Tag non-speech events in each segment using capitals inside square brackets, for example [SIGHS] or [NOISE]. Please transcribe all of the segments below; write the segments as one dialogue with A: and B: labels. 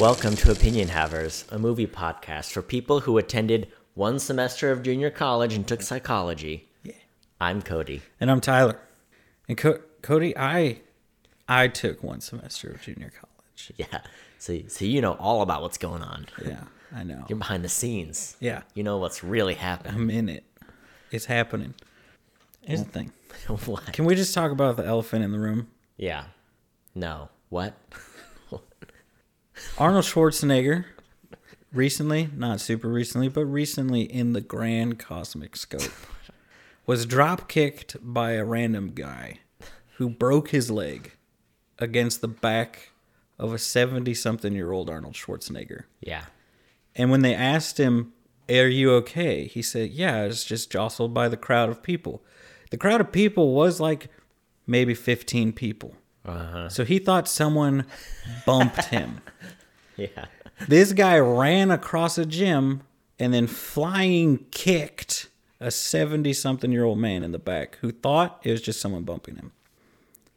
A: Welcome to Opinion Havers, a movie podcast for people who attended one semester of junior college and took psychology.
B: Yeah.
A: I'm Cody.
B: And I'm Tyler. And Co- Cody, I I took one semester of junior college.
A: Yeah. So, so you know all about what's going on.
B: Yeah, I know.
A: You're behind the scenes.
B: Yeah,
A: You know what's really happening.
B: I'm in it. It's happening. Here's the thing. [LAUGHS]
A: what?
B: Can we just talk about the elephant in the room?
A: Yeah. No. What?
B: Arnold Schwarzenegger, recently, not super recently, but recently in the grand cosmic scope, was drop kicked by a random guy who broke his leg against the back of a 70 something year old Arnold Schwarzenegger.
A: Yeah.
B: And when they asked him, Are you okay? He said, Yeah, I was just jostled by the crowd of people. The crowd of people was like maybe 15 people.
A: Uh-huh.
B: So he thought someone bumped him. [LAUGHS]
A: Yeah.
B: This guy ran across a gym and then flying kicked a 70 something year old man in the back who thought it was just someone bumping him.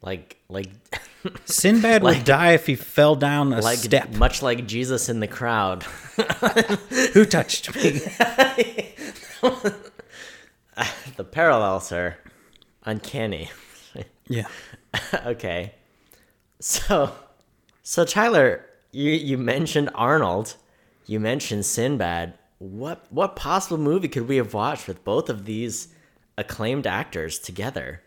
A: Like like [LAUGHS]
B: Sinbad
A: Like-
B: would die if he fell down a
A: like
B: step.
A: much like Jesus in the crowd. [LAUGHS]
B: Who touched me?
A: the parallels are uncanny.
B: yeah. [LAUGHS]
A: okay. So so Tyler, you you mentioned Arnold, you mentioned Sinbad. What what possible movie could we have watched with both of these acclaimed actors together?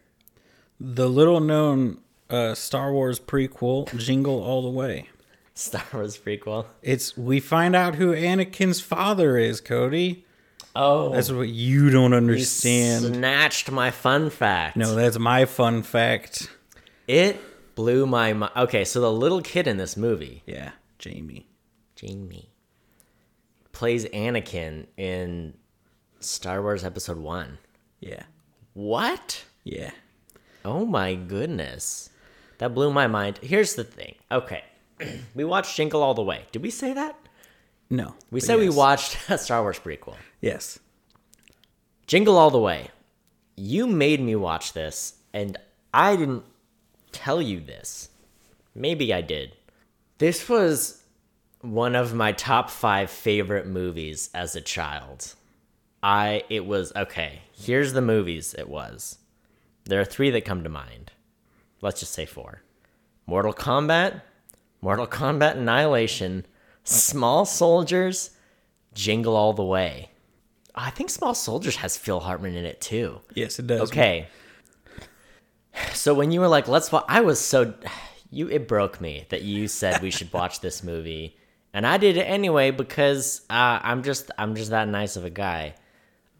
B: The little known uh, Star Wars prequel, Jingle All the Way. [LAUGHS]
A: Star Wars prequel.
B: It's we find out who Anakin's father is, Cody.
A: Oh,
B: That's what you don't
A: you
B: understand.
A: snatched my fun fact.
B: No, that's my fun fact.
A: It blew my mind. Okay, so the little kid in this movie,
B: Yeah, Jamie.
A: Jamie, plays Anakin in Star Wars Episode One.
B: Yeah,
A: What?
B: yeah.
A: Oh my goodness. That blew my mind. Here's the thing. Okay. [CLEARS THROAT] we watched Jingle All the Way. Did we say that?
B: No,
A: We
B: but
A: said we
B: yes.
A: watched [LAUGHS] a Star Wars prequel.
B: Yes.
A: Jingle All the Way. You made me watch this, and I didn't tell you this. Maybe I did. This was one of my top five favorite movies as a child. I, it was, okay, here's the movies it was. There are three that come to mind. Let's just say four Mortal Kombat, Mortal Kombat Annihilation, Small Soldiers, Jingle All the Way. I think Small Soldiers has Phil Hartman in it too.
B: Yes, it does.
A: Okay. [SIGHS] So when you were like, "Let's," wa-, I was so [SIGHS] you. It broke me that you said we should watch this movie, and I did it anyway because uh, I'm just I'm just that nice of a guy.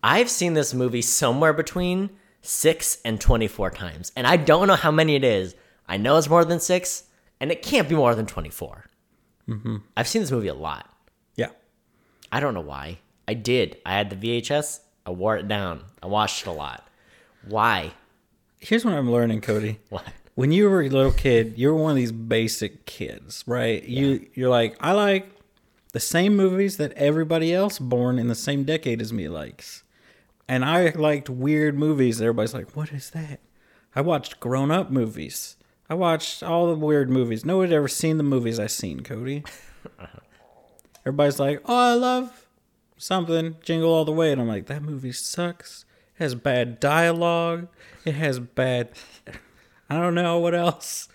A: I've seen this movie somewhere between six and twenty four times, and I don't know how many it is. I know it's more than six, and it can't be more than twenty mm-hmm. I've seen this movie a lot.
B: Yeah.
A: I don't know why. I did. I had the VHS. I wore it down. I watched it a lot. Why?
B: Here's what I'm learning, Cody. [LAUGHS]
A: Why?
B: When you were a little kid, you were one of these basic kids, right? You you're like, I like the same movies that everybody else born in the same decade as me likes. And I liked weird movies. Everybody's like, "What is that?" I watched grown-up movies. I watched all the weird movies. No one had ever seen the movies I seen, Cody. [LAUGHS] Everybody's like, "Oh, I love something, Jingle All the Way," and I'm like, "That movie sucks. Has bad dialogue. It has bad. I don't know what else."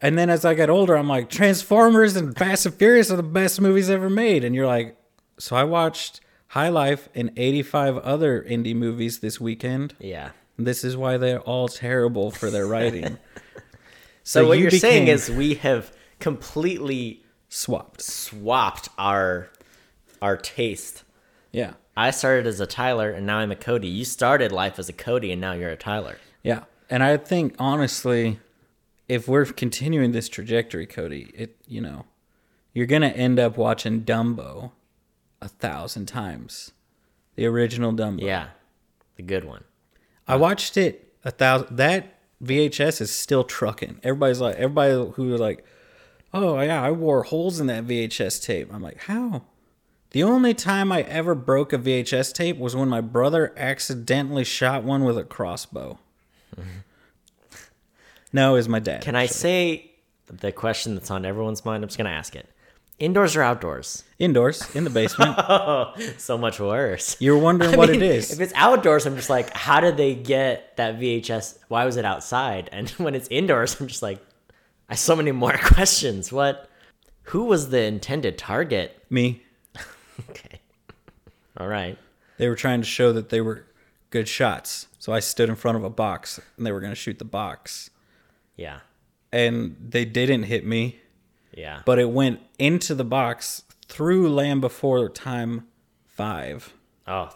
B: And then as I got older, I'm like, Transformers and Fast and Furious are the best movies ever made. And you're like, so I watched High Life and 85 other indie movies this weekend.
A: Yeah.
B: This is why they're all terrible for their writing. [LAUGHS]
A: So, what
B: you
A: you're saying is we have completely
B: swapped.
A: swapped our our taste.
B: Yeah.
A: I started as a Tyler and now I'm a Cody. You started life as a Cody and now you're a Tyler.
B: Yeah. And I think honestly, if we're continuing this trajectory, Cody, it you know, you're gonna end up watching Dumbo a thousand times. The original Dumbo.
A: Yeah. The good one.
B: I watched it a thousand. That VHS is still trucking. Everybody's like, everybody who was like, oh yeah, I wore holes in that VHS tape. I'm like, how? The only time I ever broke a VHS tape was when my brother accidentally shot one with a crossbow. [LAUGHS] no, it was my dad.
A: Can I say the question that's on everyone's mind? I'm just going to ask it. Indoors or outdoors?
B: Indoors in the basement.
A: Oh, [LAUGHS] so much worse.
B: You're wondering
A: I
B: what
A: mean,
B: it is.
A: If it's outdoors, I'm just like, how did they get that VHS? Why was it outside? And [LAUGHS] when it's indoors, I'm just like, I have so many more questions. What? Who was the intended target?
B: Me. [LAUGHS]
A: Okay. All right.
B: They were trying to show that they were good shots. So I stood in front of a box and they were going to shoot the box.
A: Yeah.
B: And they didn't hit me,
A: Yeah.
B: but it went into the box through Land Before Time 5
A: oh,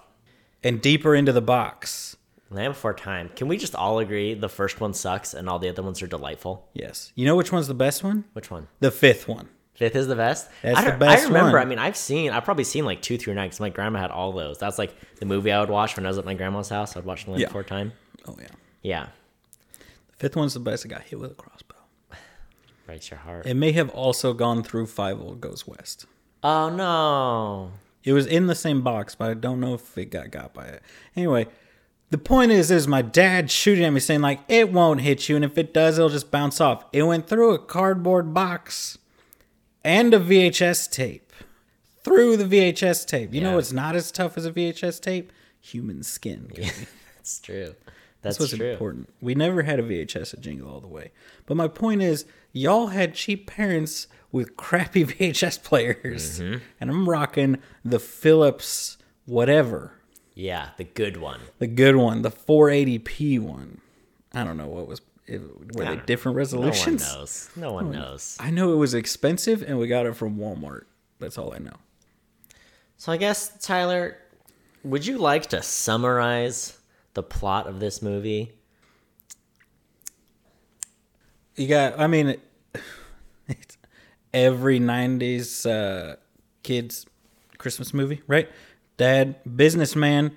B: and deeper into the box.
A: Land Before Time. Can we just all agree the first one sucks and all the other ones are delightful?
B: Yes. You know which one's the best one?
A: Which one?
B: The fifth one.
A: Fifth is the best.
B: That's
A: I
B: the best
A: I remember.
B: one.
A: I mean, I've seen. I've probably seen like two through nine because my grandma had all those. That's like the movie I would watch when I was at my grandma's house. I'd watch Land
B: Yeah.
A: Before Time.
B: Oh, yeah.
A: Yeah,
B: The fifth one's the best. I got hit with a crossbow. [SIGHS]
A: breaks your heart.
B: It may have also gone through Fievel Goes West.
A: oh no.
B: It was in the same box, but I don't know if it got got by it. Anyway, the point is, is my dad shooting at me saying like it won't hit you, and if it does, it'll just bounce off. It went through a cardboard box and a VHS tape. Through the VHS tape. You know
A: Yeah.
B: what's not as tough as a VHS tape? Human skin. [LAUGHS]
A: That's true. That's,
B: That's what's
A: true.
B: important. We never had a VHS at Jingle All the Way. But my point is, y'all had cheap parents with crappy [LAUGHS] VHS players.
A: Mm-hmm.
B: And I'm rocking the Philips whatever.
A: Yeah, the good one.
B: The good one, the 480p one. I don't know what was it, were they different
A: No one
B: resolutions?
A: knows. No one knows.
B: I know it was expensive and we got it from Walmart. That's all I know.
A: So I guess Tyler, would you like to summarize the plot of this movie?
B: You got, I mean, it's every 90s uh, kids Christmas movie, right? Dad, businessman,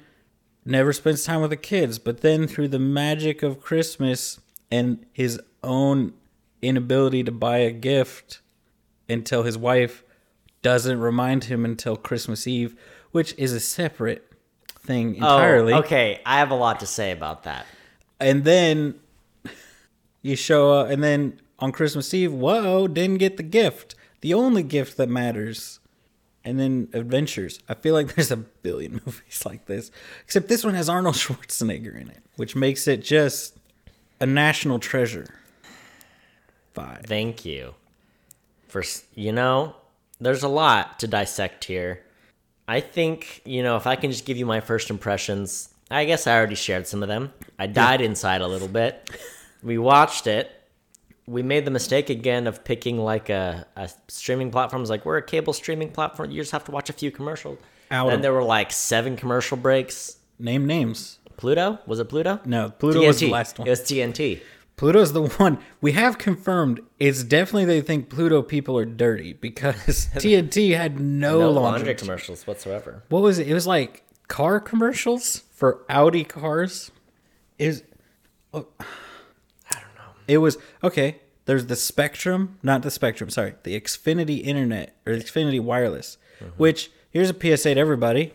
B: never spends time with the kids, but then through the magic of Christmas and his own inability to buy a gift until his wife doesn't remind him until Christmas Eve, which is a separate thing oh, entirely.
A: Oh, okay. I have a lot to say about that.
B: And then you show up, and then on Christmas Eve, whoa, didn't get the gift. The only gift that matters. And then Adventures. I feel like [LAUGHS] there's a billion [LAUGHS] movies like this. Except this one has Arnold Schwarzenegger in it, which makes it just a national treasure. Five.
A: Thank you. For you know, there's a lot to dissect here. I think, you know, if I can just give you my first impressions, I guess I already shared some of them. I died inside a little bit. We watched it. We made the mistake again of picking like a, a streaming platforms like we're a cable streaming platform. You just have to watch a few commercials.
B: Out
A: then there were like seven commercial breaks.
B: Name names.
A: Pluto? Was it Pluto?
B: No, Pluto was the last one.
A: It was TNT.
B: Pluto's the one we have confirmed. It's definitely they think Pluto people are dirty because [LAUGHS] TNT had no,
A: No
B: laundry.
A: laundry commercials whatsoever.
B: what was it? It was like car commercials for Audi cars. Is oh, [SIGHS]
A: I don't know.
B: it was okay. There's the Spectrum, not the Spectrum. Sorry, the Xfinity Internet or Xfinity Wireless. Mm-hmm. Which here's a PSA to everybody: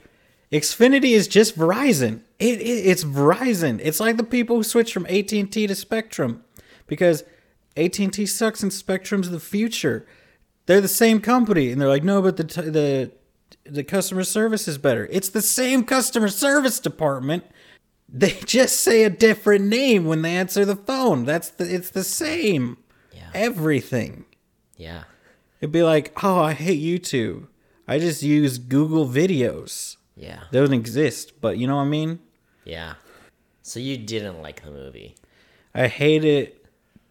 B: Xfinity is just Verizon. It, it it's Verizon. It's like the people who switch from AT and T to Spectrum because AT and T sucks and Spectrum's the future. They're the same company, and they're like, no, but the t- the the customer service is better. It's the same customer service department. [LAUGHS] They just say a different name when they answer the phone. That's the it's the same.
A: Yeah.
B: Everything.
A: Yeah.
B: It'd be like, oh, I hate YouTube. I just use Google videos.
A: Yeah.
B: They don't exist, but you know what I mean?
A: Yeah. So you didn't like the movie.
B: I hated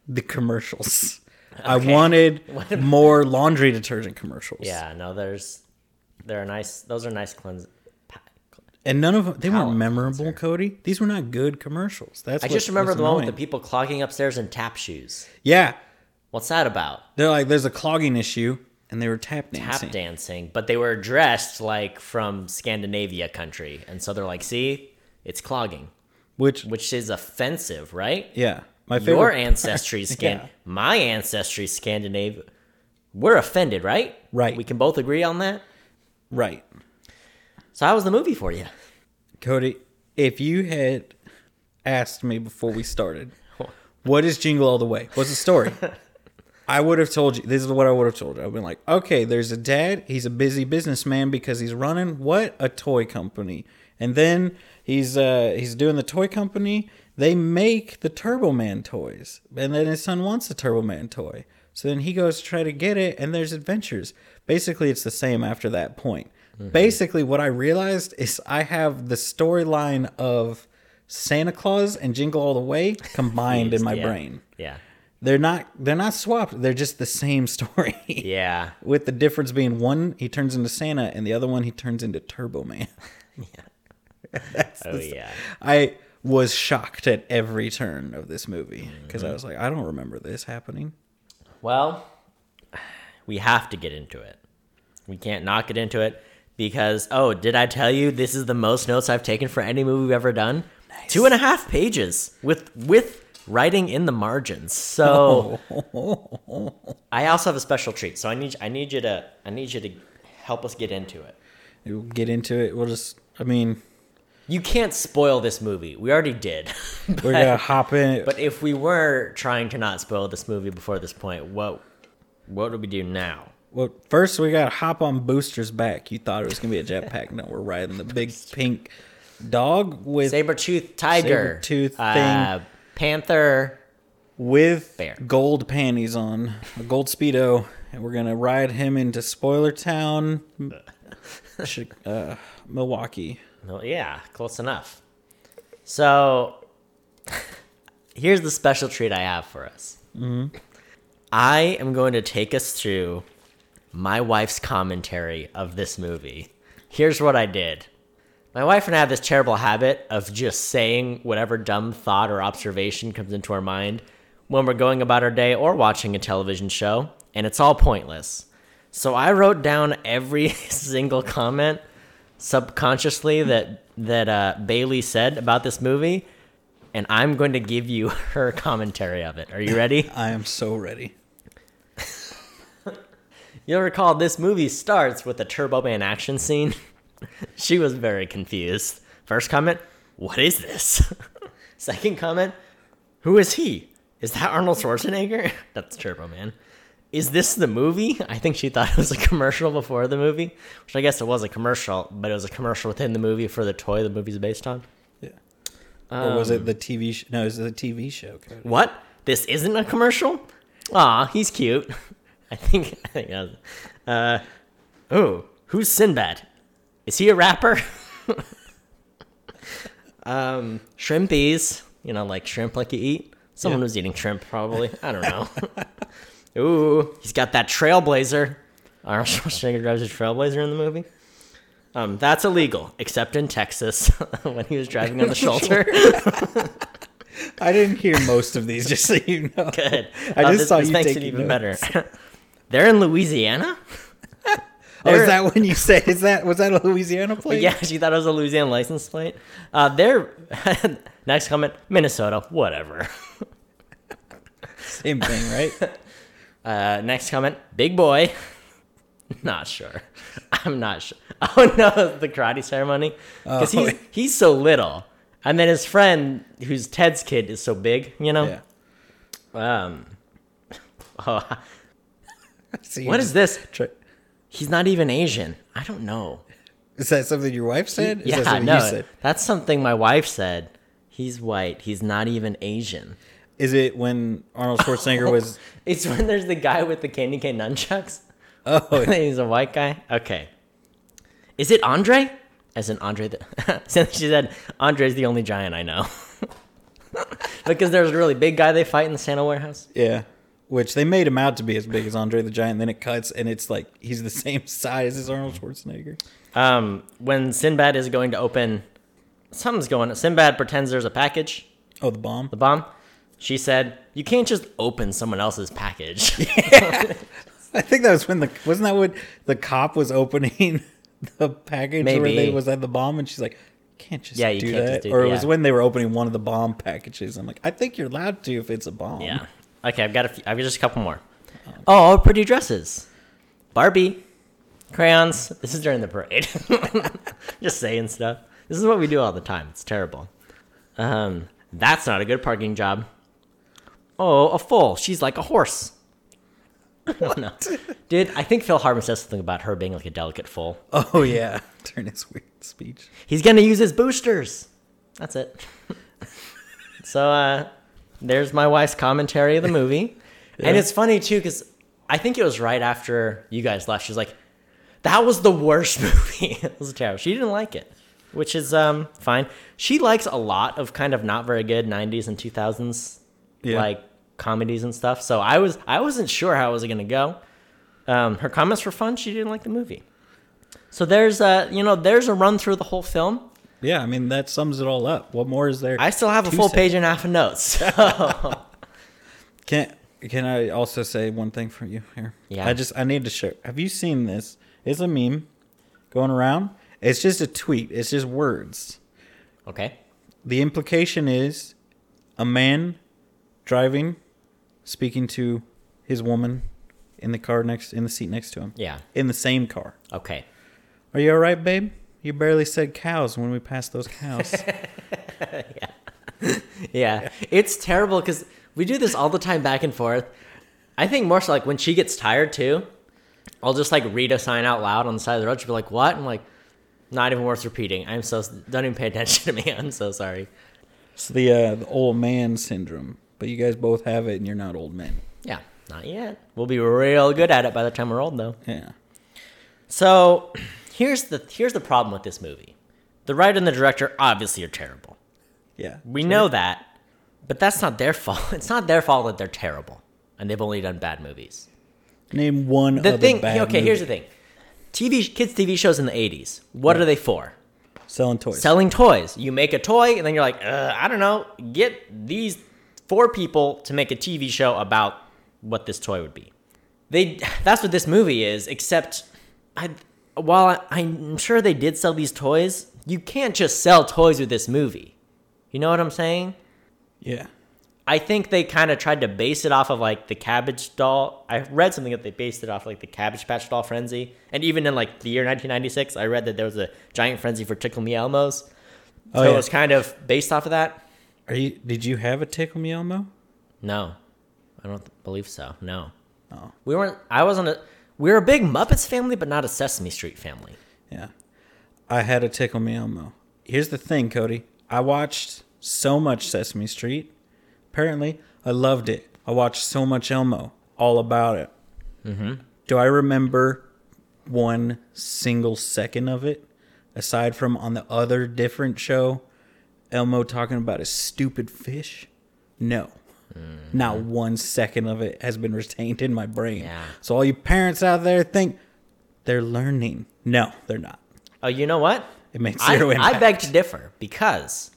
B: the commercials. I
A: Okay.
B: wanted [LAUGHS] more laundry detergent commercials.
A: Yeah, no, there's there are nice those are nice cleanse
B: And none of them, they weren't memorable, Cody. These were not good commercials. That's
A: I just remember the one with the people clogging upstairs in tap shoes.
B: Yeah.
A: What's that about?
B: They're like, there's a clogging issue, and they were tap dancing.
A: Tap dancing, but they were dressed like from Scandinavia country, and so they're like, "See, it's clogging,"
B: Which,
A: which is offensive, right?
B: yeah. My favorite.
A: Your [LAUGHS] ancestry, scan,
B: Yeah.
A: my ancestry, Scandinavia. We're offended, right?
B: Right.
A: We can both agree on that.
B: right.
A: So, how was the movie for you?
B: Cody, if you had asked me before we started, [LAUGHS] what is Jingle All the Way? What's the story? [LAUGHS] I would have told you. This is what I would have told you. I've been like, okay, there's a dad. He's a busy businessman because he's running what a toy company, and then he's uh he's doing the toy company. They make the Turbo Man toys, and then his son wants the Turbo Man toy. So then he goes to try to get it, and there's adventures. Basically, it's the same after that point. Basically, what I realized is I have the storyline of Santa Claus and Jingle All the Way [LAUGHS] combined in my
A: Yeah.
B: brain.
A: Yeah.
B: They're not they're not swapped. They're just the same story. [LAUGHS]
A: Yeah.
B: With the difference being one he turns into Santa and the other one he turns into Turbo Man. [LAUGHS]
A: Oh yeah.
B: I was shocked at every turn of this movie because
A: Mm-hmm.
B: I was like, I don't remember this happening.
A: Well, we have to get into it. We can't not get into it because oh, did I tell you this is the most notes I've taken for any movie we've ever done? Two and a half pages with with writing in the margins. So [LAUGHS] I also have a special treat. So I need I need you to I need you to help us get into it.
B: We'll get into it. We'll just I mean,
A: You can't spoil this movie. We already did. [LAUGHS]
B: we're gonna hop in.
A: But if we were trying to not spoil this movie before this point, what what would we do now?
B: well, first we gotta hop on Booster's back. You thought it was gonna be a jetpack. no, we're riding the big pink dog with
A: Saber-tooth tiger.
B: Saber-tooth
A: uh, Panther.
B: with
A: Bear.
B: gold panties on, a gold speedo, and we're gonna ride him into Spoiler Town, [LAUGHS] uh, Milwaukee.
A: No, yeah, close enough. So, [LAUGHS] here's the special treat I have for us. Mm-hmm. I am going to take us through my wife's commentary of this movie. Here's what I did. My wife and I have this terrible habit of just saying whatever dumb thought or observation comes into our mind when we're going about our day or watching a television show, and it's all pointless. So I wrote down every [LAUGHS] single comment subconsciously that that uh, Bailey said about this movie, and I'm going to give you [LAUGHS] her commentary of it. Are you ready? [LAUGHS]
B: I am so ready. [LAUGHS]
A: You'll recall this movie starts with a Turbo Man action scene. she was very confused. First comment, what is this? Second comment, who is he? Is that Arnold Schwarzenegger? That's Turbo Man. Is this the movie? [LAUGHS] I think she thought it was a commercial before the movie, which I guess it was a commercial, but it was a commercial within the movie for the toy the movie's based on.
B: Yeah. or was
A: Um,
B: it the TV? Sh- no, it was the TV show.
A: What? This isn't a commercial? Aw, he's cute. [LAUGHS] I think. I think. That was, uh, oh, who's Sinbad? Is he a rapper? [LAUGHS] um, shrimpies. You know, like shrimp, like you eat. Someone
B: Yeah.
A: was eating shrimp, probably. I don't know. Ooh, he's got that Trailblazer. Arnold Schwarzenegger drives a Trailblazer in the movie. Um, that's illegal, except in Texas [LAUGHS] when he was driving on the shoulder. [LAUGHS]
B: I didn't hear most of these, just so you know.
A: Good.
B: I
A: Uh,
B: just
A: this,
B: saw
A: this
B: you
A: makes it even
B: notes.
A: better. [LAUGHS] They're in Louisiana.
B: Oh, is that when you said? Is that was that a Louisiana plate?
A: Yeah, she thought it was a Louisiana license plate. Uh, they're next comment, Minnesota. Whatever.
B: Same thing, right?
A: Uh, next comment, big boy. [LAUGHS] Not sure. [LAUGHS] I'm not sure. [LAUGHS] Oh no, the karate ceremony because
B: Oh.
A: he's he's so little, and then his friend, who's Ted's kid, is so big. You know.
B: yeah.
A: Um. Oh, what is this?
B: Try-
A: He's not even Asian. I don't know.
B: Is that something your wife said? Is
A: yeah,
B: that something
A: no,
B: you said?
A: that's something my wife said. He's white. He's not even Asian.
B: Is it when Arnold Schwarzenegger was?
A: It's when there's the guy with the candy cane nunchucks.
B: Oh, [LAUGHS]
A: He's a white guy. Okay. Is it Andre? As in Andre the [LAUGHS] she said Andre's the only giant I know. [LAUGHS] because there's a really big guy they fight in the Santa warehouse.
B: yeah. Which they made him out to be as big as Andre the Giant. Then it cuts, and it's like he's the same size as Arnold Schwarzenegger.
A: Um, when Sinbad is going to open, something's going. Sinbad pretends there's a package,
B: Oh, the bomb.
A: the bomb. She said, "You can't just open someone else's package." [LAUGHS] Yeah. [LAUGHS]
B: I think that was when the wasn't that when the cop was opening [LAUGHS] the package where they was at the bomb, and she's like, "Can't just
A: Yeah, you
B: do
A: can't
B: that."
A: just do-
B: or it was when they were opening one of the bomb packages. I'm like, I think you're allowed to if it's a bomb.
A: yeah. Okay, I've got a few, I've got just a couple more. Oh, pretty dresses. Barbie. Crayons. This is during the parade. just saying stuff. This is what we do all the time. It's terrible. Um, that's not a good parking job. Oh, a foal. She's like a horse. [LAUGHS] no. Dude, I think Phil Hartman says something about her being like a delicate foal. [LAUGHS]
B: Oh yeah, [LAUGHS] during his weird speech.
A: He's gonna use his boosters. That's it. so uh there's my wife's commentary of the movie. And it's funny too, because I think it was right after you guys left. She's like, that was the worst movie. it was terrible. She didn't like it. Which is um fine. She likes a lot of kind of not very good nineties and two thousands
B: Yeah.
A: like comedies and stuff. So I was I wasn't sure how it was gonna go. Um, her comments were fun. She didn't like the movie. So there's a you know there's a run through the whole film.
B: Yeah, I mean that sums it all up. What more is there?
A: I still have a full
B: say?
A: page and a half of notes. So. [LAUGHS]
B: Can can I also say one thing for you here?
A: Yeah.
B: I just I need to share. Have you seen this? It's a meme going around. It's just a tweet. It's just words.
A: okay.
B: The implication is a man driving, speaking to his woman in the car next in the seat next to him.
A: Yeah.
B: In the same car.
A: Okay.
B: Are you all right, babe? You barely said cows when we passed those cows. [LAUGHS]
A: Yeah. Yeah. It's terrible because we do this all the time back and forth. I think more so like when she gets tired too, I'll just like read a sign out loud on the side of the road. She'll be like, "What?" I'm like, "Not even worth repeating." I'm so don't even pay attention to me. [LAUGHS] I'm so sorry.
B: it's the uh, the old man syndrome. But you guys both have it, and you're not old men.
A: Yeah. Not yet. We'll be real good at it by the time we're old, though.
B: Yeah.
A: So [CLEARS THROAT] here's the here's the problem with this movie. The writer and the director obviously are terrible.
B: Yeah.
A: We know that, but that's not their [LAUGHS] fault. It's not their fault that they're terrible and they've only done bad movies.
B: Name one
A: The thing, okay, here's the thing. TV kids TV shows in the 80s. What are they for?
B: Selling toys.
A: Selling toys. You make a toy and then you're like, uh, I don't know, get these four people to make a TV show about what this toy would be. They that's what this movie is, except I while I, I'm sure they did sell these toys, you can't just sell toys with this movie. You know what I'm saying?
B: yeah.
A: I think they kind of tried to base it off of like the Cabbage Doll. I read something that they based it off like the Cabbage Patch Doll frenzy, and even in like the year 1996, I read that there was a giant frenzy for Tickle Me Elmos. Oh, so
B: Oh,
A: it was kind of based off of that.
B: Are you? Did you have a Tickle Me Elmo?
A: No, I don't believe so. No,
B: Oh.
A: we weren't. I wasn't a. We were a big Muppets family, but not a Sesame Street family.
B: Yeah. I had a Tickle Me Elmo. Here's the thing, Cody. I watched so much Sesame Street. Apparently, I loved it. I watched so much Elmo. All about it. Mm-hmm. Do I remember one single second of it? Aside from on the other different show, Elmo talking about a stupid fish? No. Mm-hmm. Not one second of it has been retained in my brain.
A: Yeah.
B: So all you parents out there think they're learning. No, they're not.
A: Oh, you know what?
B: It makes
A: I,
B: zero
A: I
B: impact.
A: beg to differ because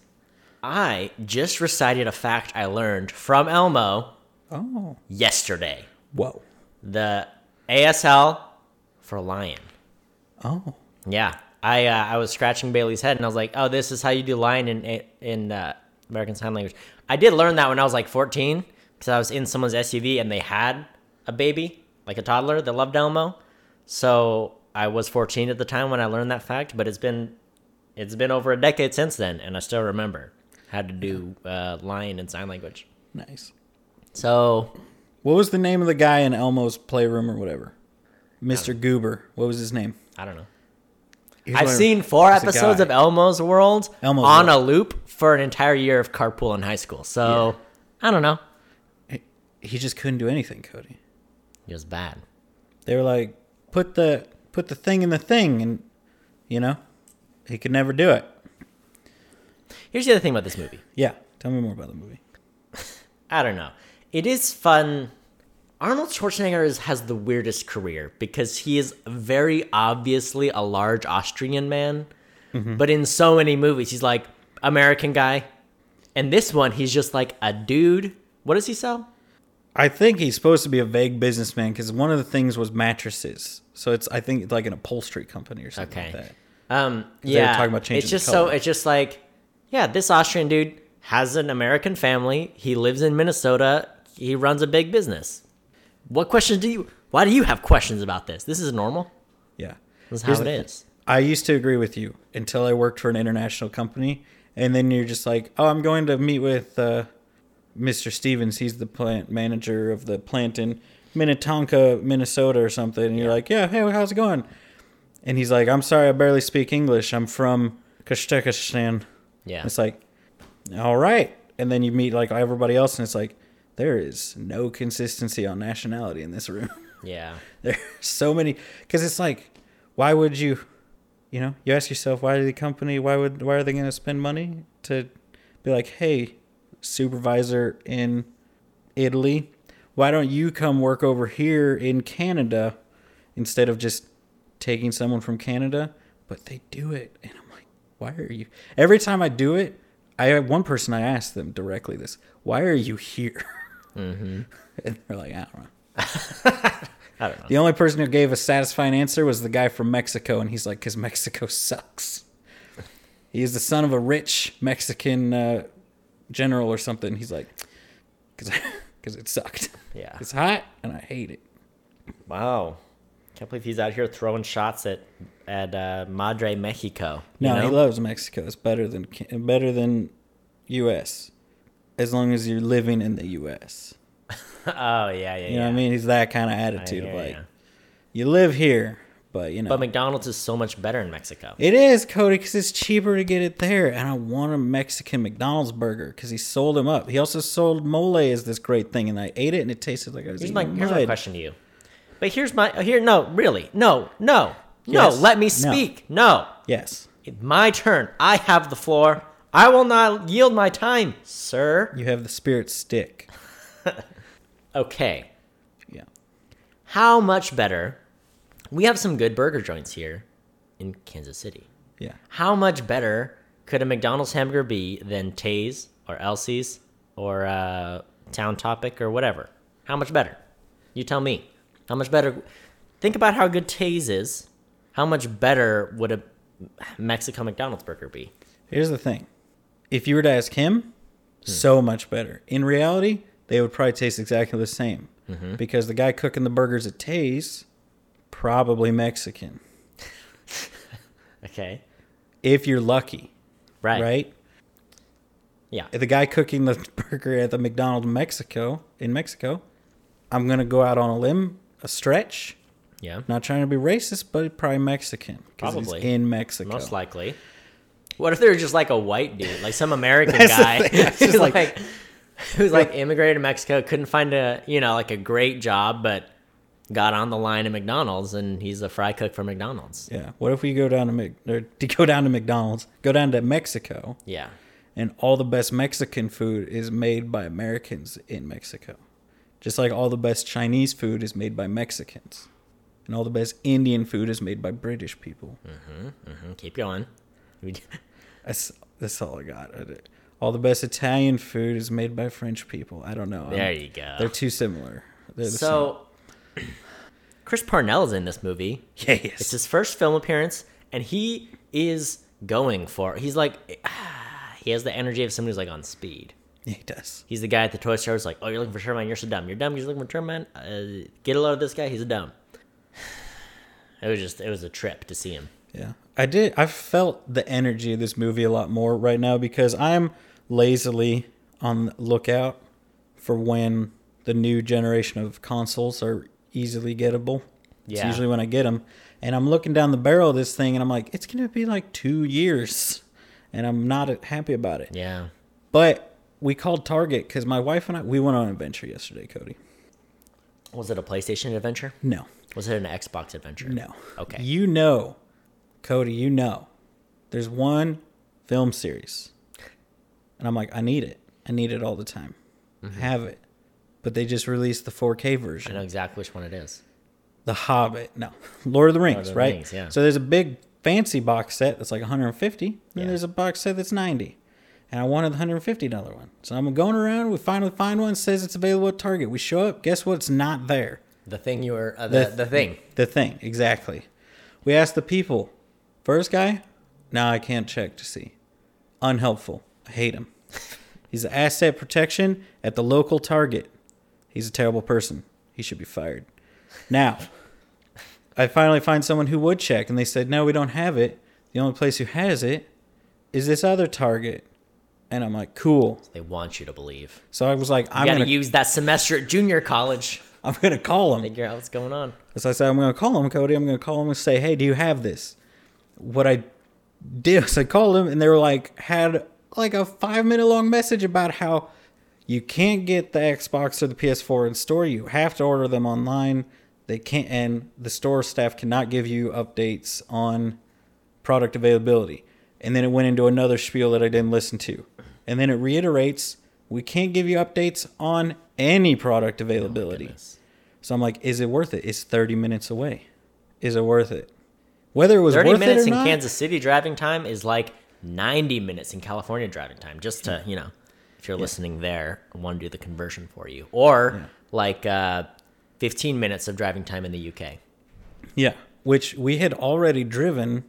A: I just recited a fact I learned from Elmo
B: Oh.
A: yesterday.
B: Whoa.
A: The ASL for lion.
B: Oh.
A: Yeah, I uh, I was scratching Bailey's head and I was like, oh, this is how you do lion in in uh, American Sign Language. I did learn that when I was like 14 because I was in someone's SUV and they had a baby, like a toddler, that loved Elmo. So I was 14 at the time when I learned that fact, but it's been it's been over a decade since then, and I still remember how to do uh, lion in sign language.
B: Nice.
A: So
B: What was the name of the guy in Elmo's playroom or whatever? Mr. Goober. What was his name?
A: I don't know. I've seen four episodes of Elmo's World
B: Elmo's
A: on
B: World.
A: a loop for an entire year of carpool in high school. So I don't know.
B: He just couldn't do anything, Cody.
A: He was bad.
B: They were like, put the put the thing in the thing, and you know, he could never do it.
A: Here's the other thing about this movie.
B: Yeah. Tell me more about the movie. [LAUGHS]
A: I don't know. It is fun. Arnold Schwarzenegger is, has the weirdest career because he is very obviously a large Austrian man, but in so many movies he's like American guy, and this one he's just like a dude. What does he sell?
B: I think he's supposed to be a vague businessman because one of the things was mattresses. So it's I think it's like an upholstery company or something
A: Okay.
B: like that.
A: Um, yeah,
B: talking about changing
A: it's just so it's just like, yeah, this Austrian dude has an American family. He lives in Minnesota. He runs a big business. What questions do you? Why do you have questions about this? This is normal.
B: Yeah.
A: This is
B: Here's
A: how it is.
B: I used to agree with you until I worked for an international company, and then you're just like, "Oh, I'm going to meet with uh, Mr. Stevens, he's the plant manager of the plant in Minnetonka, Minnesota or something. And you're like, yeah, hey, how's it going? And he's like, I'm sorry, I barely speak English. I'm from Kazakistan.
A: Yeah.
B: It's like, all right. And then you meet like everybody else, and it's like, there is no consistency on nationality in this room. [LAUGHS]
A: Yeah.
B: There's so many because it's like, why would you, you know, you ask yourself why the company, why would, why are they going to spend money to be like, hey, supervisor in Italy, why don't you come work over here in Canada instead of just taking someone from Canada? But they do it, and I'm like, why are you? Every time I do it, I have one person I ask them directly this, why are you here? [LAUGHS]
A: Mm-hmm. [LAUGHS]
B: and they're like, I don't know. [LAUGHS]
A: I don't know.
B: The only person who gave a satisfying answer was the guy from Mexico, and he's like, "Cause Mexico sucks." He is the son of a rich Mexican uh, general or something. He's like, "Cause, [LAUGHS] cause it sucked.
A: Yeah.
B: It's hot, and I hate it."
A: Wow. Can't believe he's out here throwing shots at at uh, Madre Mexico.
B: No,
A: know?
B: he loves Mexico. It's better than better than U.S. As long as you're living in the U.S. [LAUGHS]
A: oh yeah, yeah,
B: You
A: yeah.
B: know what I mean? He's that kind of attitude
A: hear
B: like,
A: ya.
B: you live here, but you know.
A: But McDonald's is so much better in Mexico.
B: It is, Cody, because it's cheaper to get it there. And I want a Mexican McDonald's burger because he sold them up. He also sold mole as this great thing, and I ate it, and it tasted like I was
A: Here's my here's my question to you. But here's my uh, here no really no no no let me
B: No.
A: speak no.
B: Yes,
A: my turn I have the floor I will not yield my time sir
B: you have the spirit stick. [LAUGHS]
A: okay
B: Yeah.
A: how much better we have some good burger joints here in Kansas City
B: Yeah.
A: how much better could a McDonald's hamburger be than Tay's or Elsie's or uh, Town Topic or whatever? How much better? You tell me. How much better? Think about how good Tay's is. How much better would a Mexico McDonald's burger be?
B: Here's the thing if you were to ask him,
A: Hmm.
B: so much better. In reality, they would probably taste exactly the same
A: Mm-hmm.
B: because the guy cooking the burgers at Tay's, probably Mexican. [LAUGHS]
A: Okay.
B: If you're lucky,
A: Right.
B: right?
A: Yeah.
B: the guy cooking the [LAUGHS] burger at the McDonald's Mexico in Mexico, I'm gonna go out on a limb, a stretch.
A: Yeah.
B: Not trying to be racist, but probably Mexican.
A: Probably.
B: in Mexico.
A: Most likely. What if they're just like a white dude, like some American guy. [LAUGHS] Who's
B: just like-
A: like, who's like immigrated to Mexico, couldn't find a you know like a great job, but got on the line at McDonald's, and he's a fry cook for McDonald's.
B: Yeah. What if we go down to Mc, or to go down to McDonald's, go down to Mexico,
A: Yeah.
B: and all the best Mexican food is made by Americans in Mexico, just like all the best Chinese food is made by Mexicans, and all the best Indian food is made by British people.
A: Mm-hmm. Keep going. [LAUGHS]
B: That's that's all I got. All the best Italian food is made by French people. I don't know. I'm-
A: There you go.
B: They're too similar. They're the
A: So, [CLEARS THROAT] Chris Parnell is in this movie. [LAUGHS]
B: same. yes.
A: It's his first film appearance, and he is going for. He's like, ah, [SIGHS] he has the energy of somebody who's like on speed.
B: Yeah, he does.
A: He's the guy at the toy store who's like, "Oh, you're looking for Sherman? You're so dumb. You're dumb. You're looking for Sherman. Uh, get a load of this guy. He's a dumb." [SIGHS] It was just, it was a trip to see him.
B: Yeah, I did. I felt the energy of this movie a lot more right now because I'm lazily on the lookout for when the new generation of consoles are easily gettable. It's
A: Yeah.
B: usually when I get them, and I'm looking down the barrel of this thing, and I'm like, it's gonna be like two years, and I'm not happy about it.
A: Yeah.
B: But we called Target because my wife and I we went on an adventure yesterday, Cody.
A: Was it a PlayStation adventure?
B: No,
A: Was it an Xbox adventure?
B: no.
A: Okay.
B: You know, Cody, you know, there's one film series, and I'm like, I need it. I need it all the time. I have it, but they just released the 4K version.
A: I know exactly which one it is.
B: The Hobbit, no, Lord of the Rings,
A: the
B: right?
A: Rings, yeah.
B: So there's a big fancy box set that's like 150, and
A: Yeah.
B: there's a box set that's 90. And I wanted the $150 one. So I'm going around, we finally find one, says it's available at Target. We show up, guess what's not there?
A: The thing you were, uh, the,
B: The-
A: the thing.
B: The thing, exactly. We asked the people. First guy, now I can't check to see. Unhelpful. I hate him. [LAUGHS] He's an asset protection at the local Target. He's a terrible person. He should be fired. Now, I finally find someone who would check, and they said, no, we don't have it. The only place who has it is this other Target. And I'm like, cool.
A: They want you to believe.
B: So I was like, I'm
A: got to use that semester at junior college.
B: I'm gonna call him.
A: Figure out what's going on.
B: So I said, I'm gonna call him, Cody. I'm gonna call him and say, hey, do you have this? What I did was I called them, and they were like, had like a five minute long message about how you can't get the Xbox or the PS4 in store. You have to order them online. They can't, and the store staff cannot give you updates on product availability. And then it went into another spiel that I didn't listen to. And then it reiterates, we can't give you updates on any product oh, availability.
A: Goodness.
B: So I'm like, is it worth it? It's 30 minutes away. Is it worth it? Whether it was
A: 30
B: worth
A: minutes
B: it or
A: in
B: not,
A: Kansas City driving time is like 90 minutes in California driving time. Just to, you know, if you're listening there, I want to do the conversion for you. Or like uh, 15 minutes of driving time in the UK.
B: yeah, which we had already driven.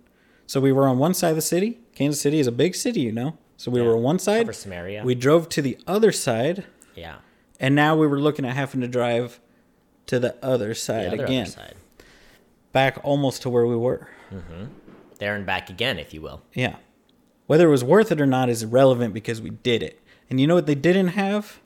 B: So we were on one side of the city. Kansas City is a big city, you know. So we
A: Yeah,
B: were on one side.
A: some area.
B: We drove to the other side,
A: Yeah.
B: and now we were looking at having to drive to the other
A: The
B: side
A: other,
B: again,
A: other side.
B: Back almost to where we were. Mm-hmm.
A: There and back again, if you will.
B: Yeah. Whether it was worth it or not is irrelevant because we did it. And you know what they didn't have?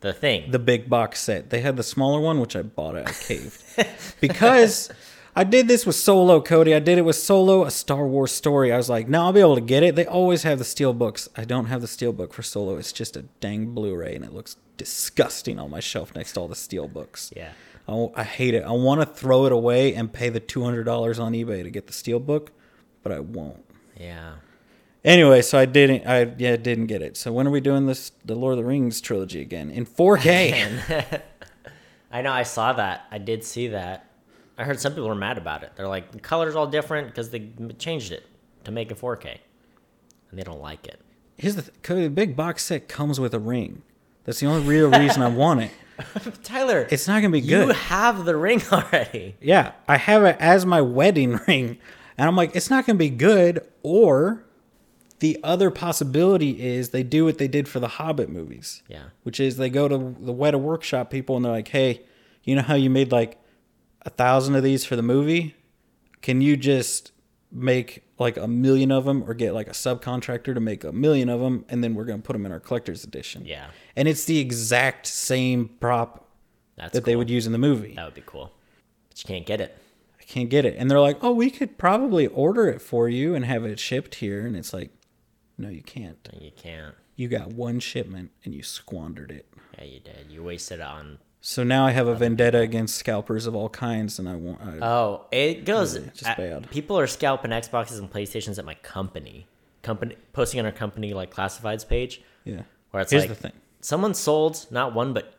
A: The thing.
B: the big box set. They had the smaller one, which I bought at a cave. [LAUGHS] because I did this with Solo, Cody. I did it with Solo, a Star Wars story. I was like, no, I'll be able to get it. They always have the steel books. I don't have the steel book for Solo. It's just a dang Blu-ray, and it looks disgusting on my shelf next to all the steel books.
A: yeah.
B: I, I hate it. I want to throw it away and pay the two hundred dollars on eBay to get the steel book, but I won't.
A: Yeah.
B: Anyway, so I didn't. I yeah didn't get it. So when are we doing this? The Lord of the Rings trilogy again in 4K. [LAUGHS]
A: I know I saw that. I did see that. I heard some people were mad about it. They're like, the color's all different because they changed it to make it 4K. And they don't like it.
B: Here's the th- the big box set comes with a ring. That's the only real reason I want it. [LAUGHS] [LAUGHS]
A: Tyler,
B: It's not gonna be good.
A: you have the ring [LAUGHS] already.
B: Yeah, I have it as my wedding [LAUGHS] ring, and I'm like, it's not gonna be good. Or the other possibility is they do what they did for the Hobbit movies.
A: Yeah.
B: which is they go to the Weta Workshop people and they're like, hey, you know how you made like a thousand of these for the movie? Can you just make like a million of them or get like a subcontractor to make a million of them and then we're going to put them in our collector's edition?
A: Yeah.
B: And it's the exact same prop
A: That's
B: that they would use in the movie.
A: That would be cool. But you can't get it.
B: I can't get it. And they're like, oh, we could probably order it for you and have it shipped here. And it's like, no, you can't.
A: You can't.
B: You got one shipment and you squandered it.
A: Yeah, you did. You wasted it on.
B: So now I have a vendetta against scalpers of all kinds, and I want. I,
A: Oh, it goes.
B: Really, just bad.
A: People are scalping Xboxes and PlayStations at my company. Company posting on our company like classifieds page.
B: yeah.
A: Where it's
B: Here's
A: like
B: the thing.
A: Someone sold not one but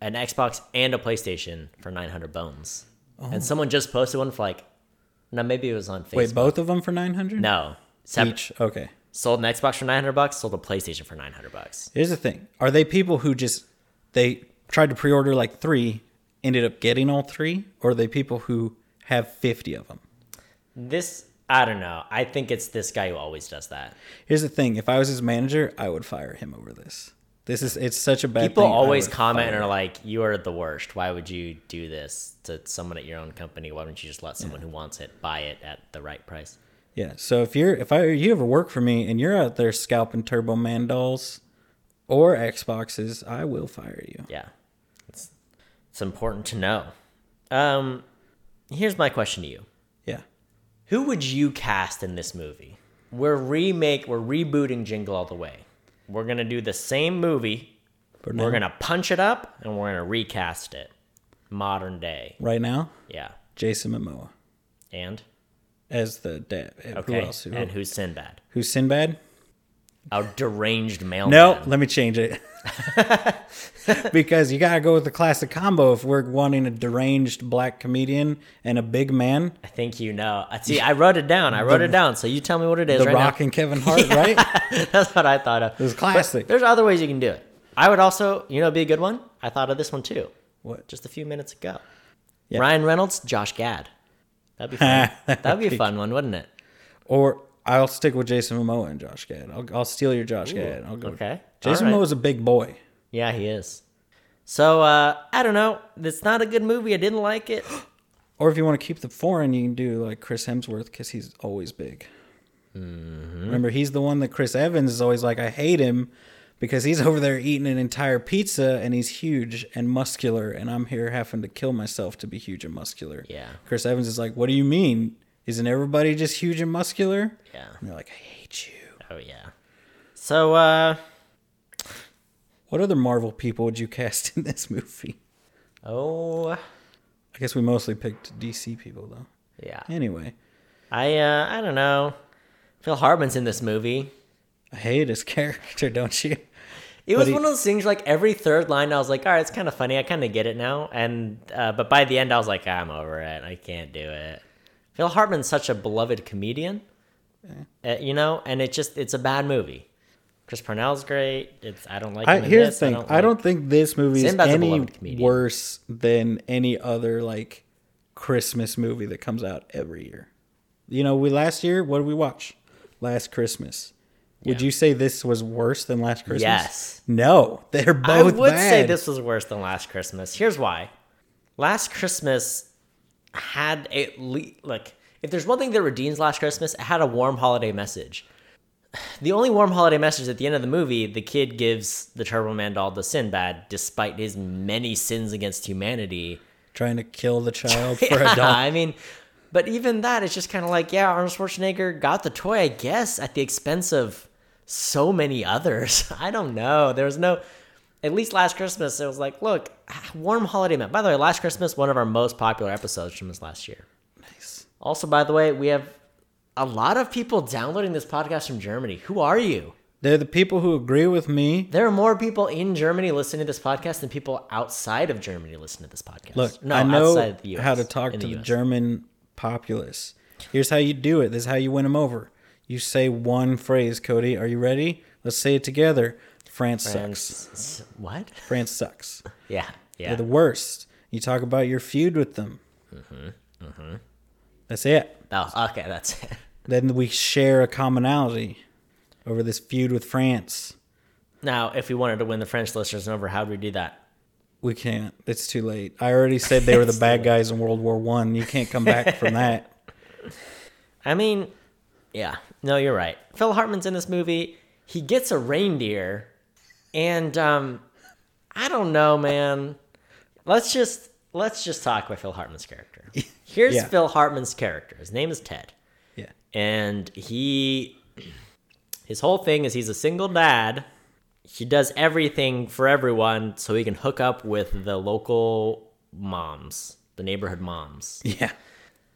A: an Xbox and a PlayStation for 900 bones. Oh. And someone just posted one for like no maybe it was on Facebook.
B: Oh. Wait, both of them for nine hundred?
A: No. Separate.
B: Each. Okay.
A: Sold an Xbox for 900 bucks, sold a PlayStation for 900 bucks.
B: Here's the thing: Are they people who just they tried to pre-order like three, ended up getting all three, or are they people who have fifty of them?
A: This I don't know. I think it's this guy who always does that.
B: Here's the thing: If I was his manager, I would fire him over this. This is it's such a bad.
A: People always comment and are like, "You are the worst. Why would you do this to someone at your own company? Why don't you just let someone who wants it buy it at the right price?"
B: Yeah. So if you're if I you ever work for me and you're out there scalping Turbo Man dolls or Xboxes, I will fire you.
A: Yeah, it's it's important to know. Um, here's my question to you:
B: Yeah.
A: Who would you cast in this movie? We're remake, we're rebooting Jingle All the Way. We're gonna do the same movie.
B: But
A: We're gonna punch it up and we're gonna recast it, modern day.
B: right now,
A: Yeah,
B: Jason Momoa
A: and
B: as the dad.
A: okay,
B: Who else? Who,
A: and who's Sinbad?
B: who's Sinbad?
A: A deranged mailman.
B: No, let me change it. [LAUGHS] because you gotta go with the classic combo if we're wanting a deranged black comedian and a big man.
A: I think you know. See, I wrote it down. I wrote it down. So you tell me what it is
B: The
A: right
B: Rock
A: now.
B: and Kevin Hart, [LAUGHS] right? [LAUGHS]
A: That's what I thought of.
B: It was classic.
A: There's other ways you can do it. I would also, you know, be a good one. I thought of this one too,
B: What?
A: just a few minutes ago.
B: Yeah.
A: Ryan Reynolds, Josh Gad. That'd be fun. That'd be a fun one, wouldn't it?
B: Or I'll stick with Jason Momoa and Josh Gad. I'll, I'll steal your Josh Gad. I'll go.
A: Okay.
B: Jason
A: All right.
B: Momoa's a big boy.
A: Yeah, he is. So uh, I don't know. It's not a good movie. I didn't like it. [GASPS]
B: Or if you want to keep the foreign, you can do like Chris Hemsworth because he's always big. Remember, he's the one that Chris Evans is always like, I hate him because he's [LAUGHS] over there eating an entire pizza and he's huge and muscular, and I'm here having to kill myself to be huge and muscular.
A: Yeah.
B: Chris Evans is like, What do you mean? Isn't everybody just huge and muscular?
A: Yeah.
B: And they're like, I hate you.
A: Oh yeah. So uh
B: What other Marvel people would you cast [LAUGHS] in this movie?
A: oh
B: I guess we mostly picked DC people though.
A: yeah.
B: Anyway,
A: I uh I don't know. Phil Hartman's in this movie.
B: I hate his [LAUGHS] character, don't you?
A: It was
B: he-
A: one of those things like every third line I was like, all right, it's kind of funny. I kind of get it now. And uh, but by the end I was like, I'm over it. I can't do it. Phil Hartman's such a beloved comedian, uh, you know, and it just it's a bad movie. Chris Parnell's great. It's I don't like.
B: I, here's the thing. I
A: like-
B: don't think this movie is
A: Sinbad's
B: any worse than any other like Christmas movie that comes out every year. You know, we last year what did we watch? Last Christmas. Would
A: Yeah.
B: you say this was worse than Last Christmas?
A: Yes.
B: No, they're both.
A: I would
B: bad.
A: say this was worse than Last Christmas. Here's why. Last Christmas had a le- like if there's one thing that redeems Last Christmas, it had a warm holiday message. [SIGHS] The only warm holiday message at the end of the movie, the kid gives the Turbo Man doll to Sinbad, despite his many sins against humanity.
B: Trying to kill the child [LAUGHS] for
A: Yeah,
B: a doll.
A: I mean, but even that, it's just kind of like, yeah, Arnold Schwarzenegger got the toy, I guess, at the expense of so many others. [LAUGHS] I don't know. There was no, at least last Christmas, it was like, look, warm holiday man. By the way, last Christmas, one of our most popular episodes from this last year.
B: Nice.
A: Also, by the way, we have a lot of people downloading this podcast from Germany. Who are you?
B: They're the people who agree with me.
A: There are more people in Germany listening to this podcast than people outside of Germany listening to this podcast.
B: Look,
A: no,
B: I know
A: outside of the US,
B: how to talk to the,
A: US.
B: German populace. Here's how you do it. This is how you win them over. You say one phrase, Cody. Are you ready? Let's say it together. France, sucks.
A: What?
B: France sucks. [LAUGHS]
A: Yeah, yeah.
B: They're the worst. You talk about your feud with them. Mm-hmm, mm-hmm. That's it.
A: Oh, okay, that's it. [LAUGHS]
B: Then we share a commonality over this feud with France.
A: Now, if we wanted to win the French listeners over, how would we do that?
B: We can't. It's too late. I already said they were the [LAUGHS] bad guys in World War One. You can't come back from that.
A: I mean, yeah, no, you're right. Phil Hartman's in this movie. He gets a reindeer, and um, I don't know, man. Let's just let's just talk about Phil Hartman's character. [LAUGHS] Here's
B: Yeah.
A: Phil Hartman's character. His name is Ted.
B: Yeah.
A: and he his whole thing is he's a single dad he does everything for everyone so he can hook up with the local moms the neighborhood moms [LAUGHS]
B: Yeah.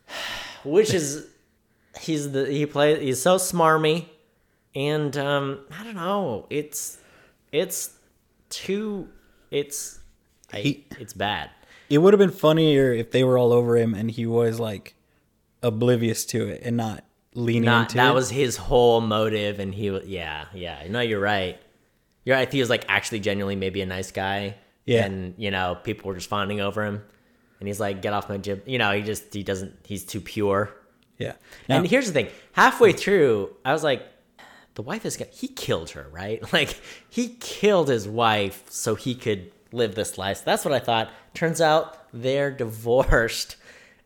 B: [SIGHS]
A: which is he's the he plays he's so smarmy and um i don't know it's it's too it's I,
B: He-
A: it's bad
B: It would have been funnier if they were all over him and he was like oblivious to it and not leaning
A: not
B: into
A: that
B: it.
A: was his whole motive and he was yeah yeah no you're right you're right he was like actually genuinely maybe a nice guy
B: Yeah.
A: and you know people were just fawning over him and he's like get off my gym you know he just he doesn't he's too pure
B: yeah. Now,
A: and here's the thing halfway through i was like the wife is he killed her right? [LAUGHS] Like he killed his wife so he could live this life. That's what i thought. Turns out they're [LAUGHS] divorced.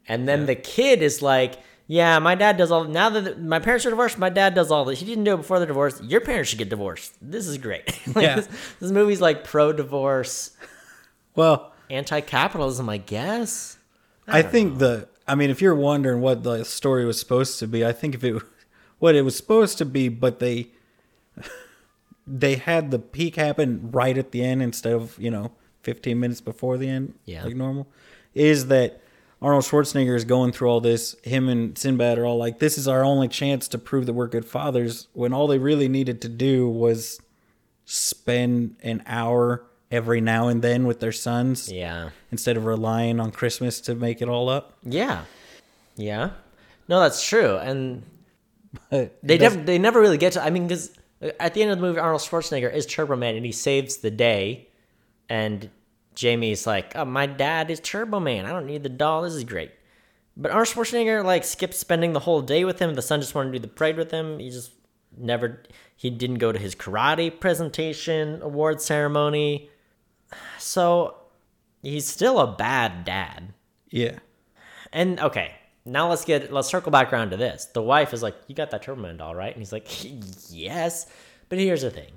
A: And then the kid is like yeah my dad does all now that my parents are divorced my dad does all this. He didn't do it before the divorce. Your parents should get divorced. This is great. [LAUGHS] Like,
B: Yeah.
A: this, this movie's like pro-divorce.
B: Well,
A: anti-capitalism i guess?
B: I, think the I mean if you're wondering what the story was supposed to be, I think if it what it was supposed to be, but they [LAUGHS] they had the peak happen right at the end instead of, you know, 15 minutes before the end
A: Yeah.
B: like normal, is that Arnold Schwarzenegger is going through all this. Him and Sinbad are all like, "This is our only chance to prove that we're good fathers." When all they really needed to do was spend an hour every now and then with their sons
A: yeah
B: instead of relying on Christmas to make it all up.
A: yeah yeah no that's true and [LAUGHS]
B: But
A: They never they never really get to. I mean, because uh, at the end of the movie, Arnold Schwarzenegger is Turbo Man, and he saves the day. And Jamie's like, "Oh, my dad is Turbo Man. I don't need the doll. This is great." But Arnold Schwarzenegger like skipped spending the whole day with him. The son just wanted to do the parade with him. He just never. He didn't go to his karate presentation award ceremony. So he's still a bad dad.
B: yeah,
A: And okay, now let's get let's circle back around to this. The wife is like, "You got that Turbo Man doll, right?" And he's like, [LAUGHS] "Yes." But here's the thing.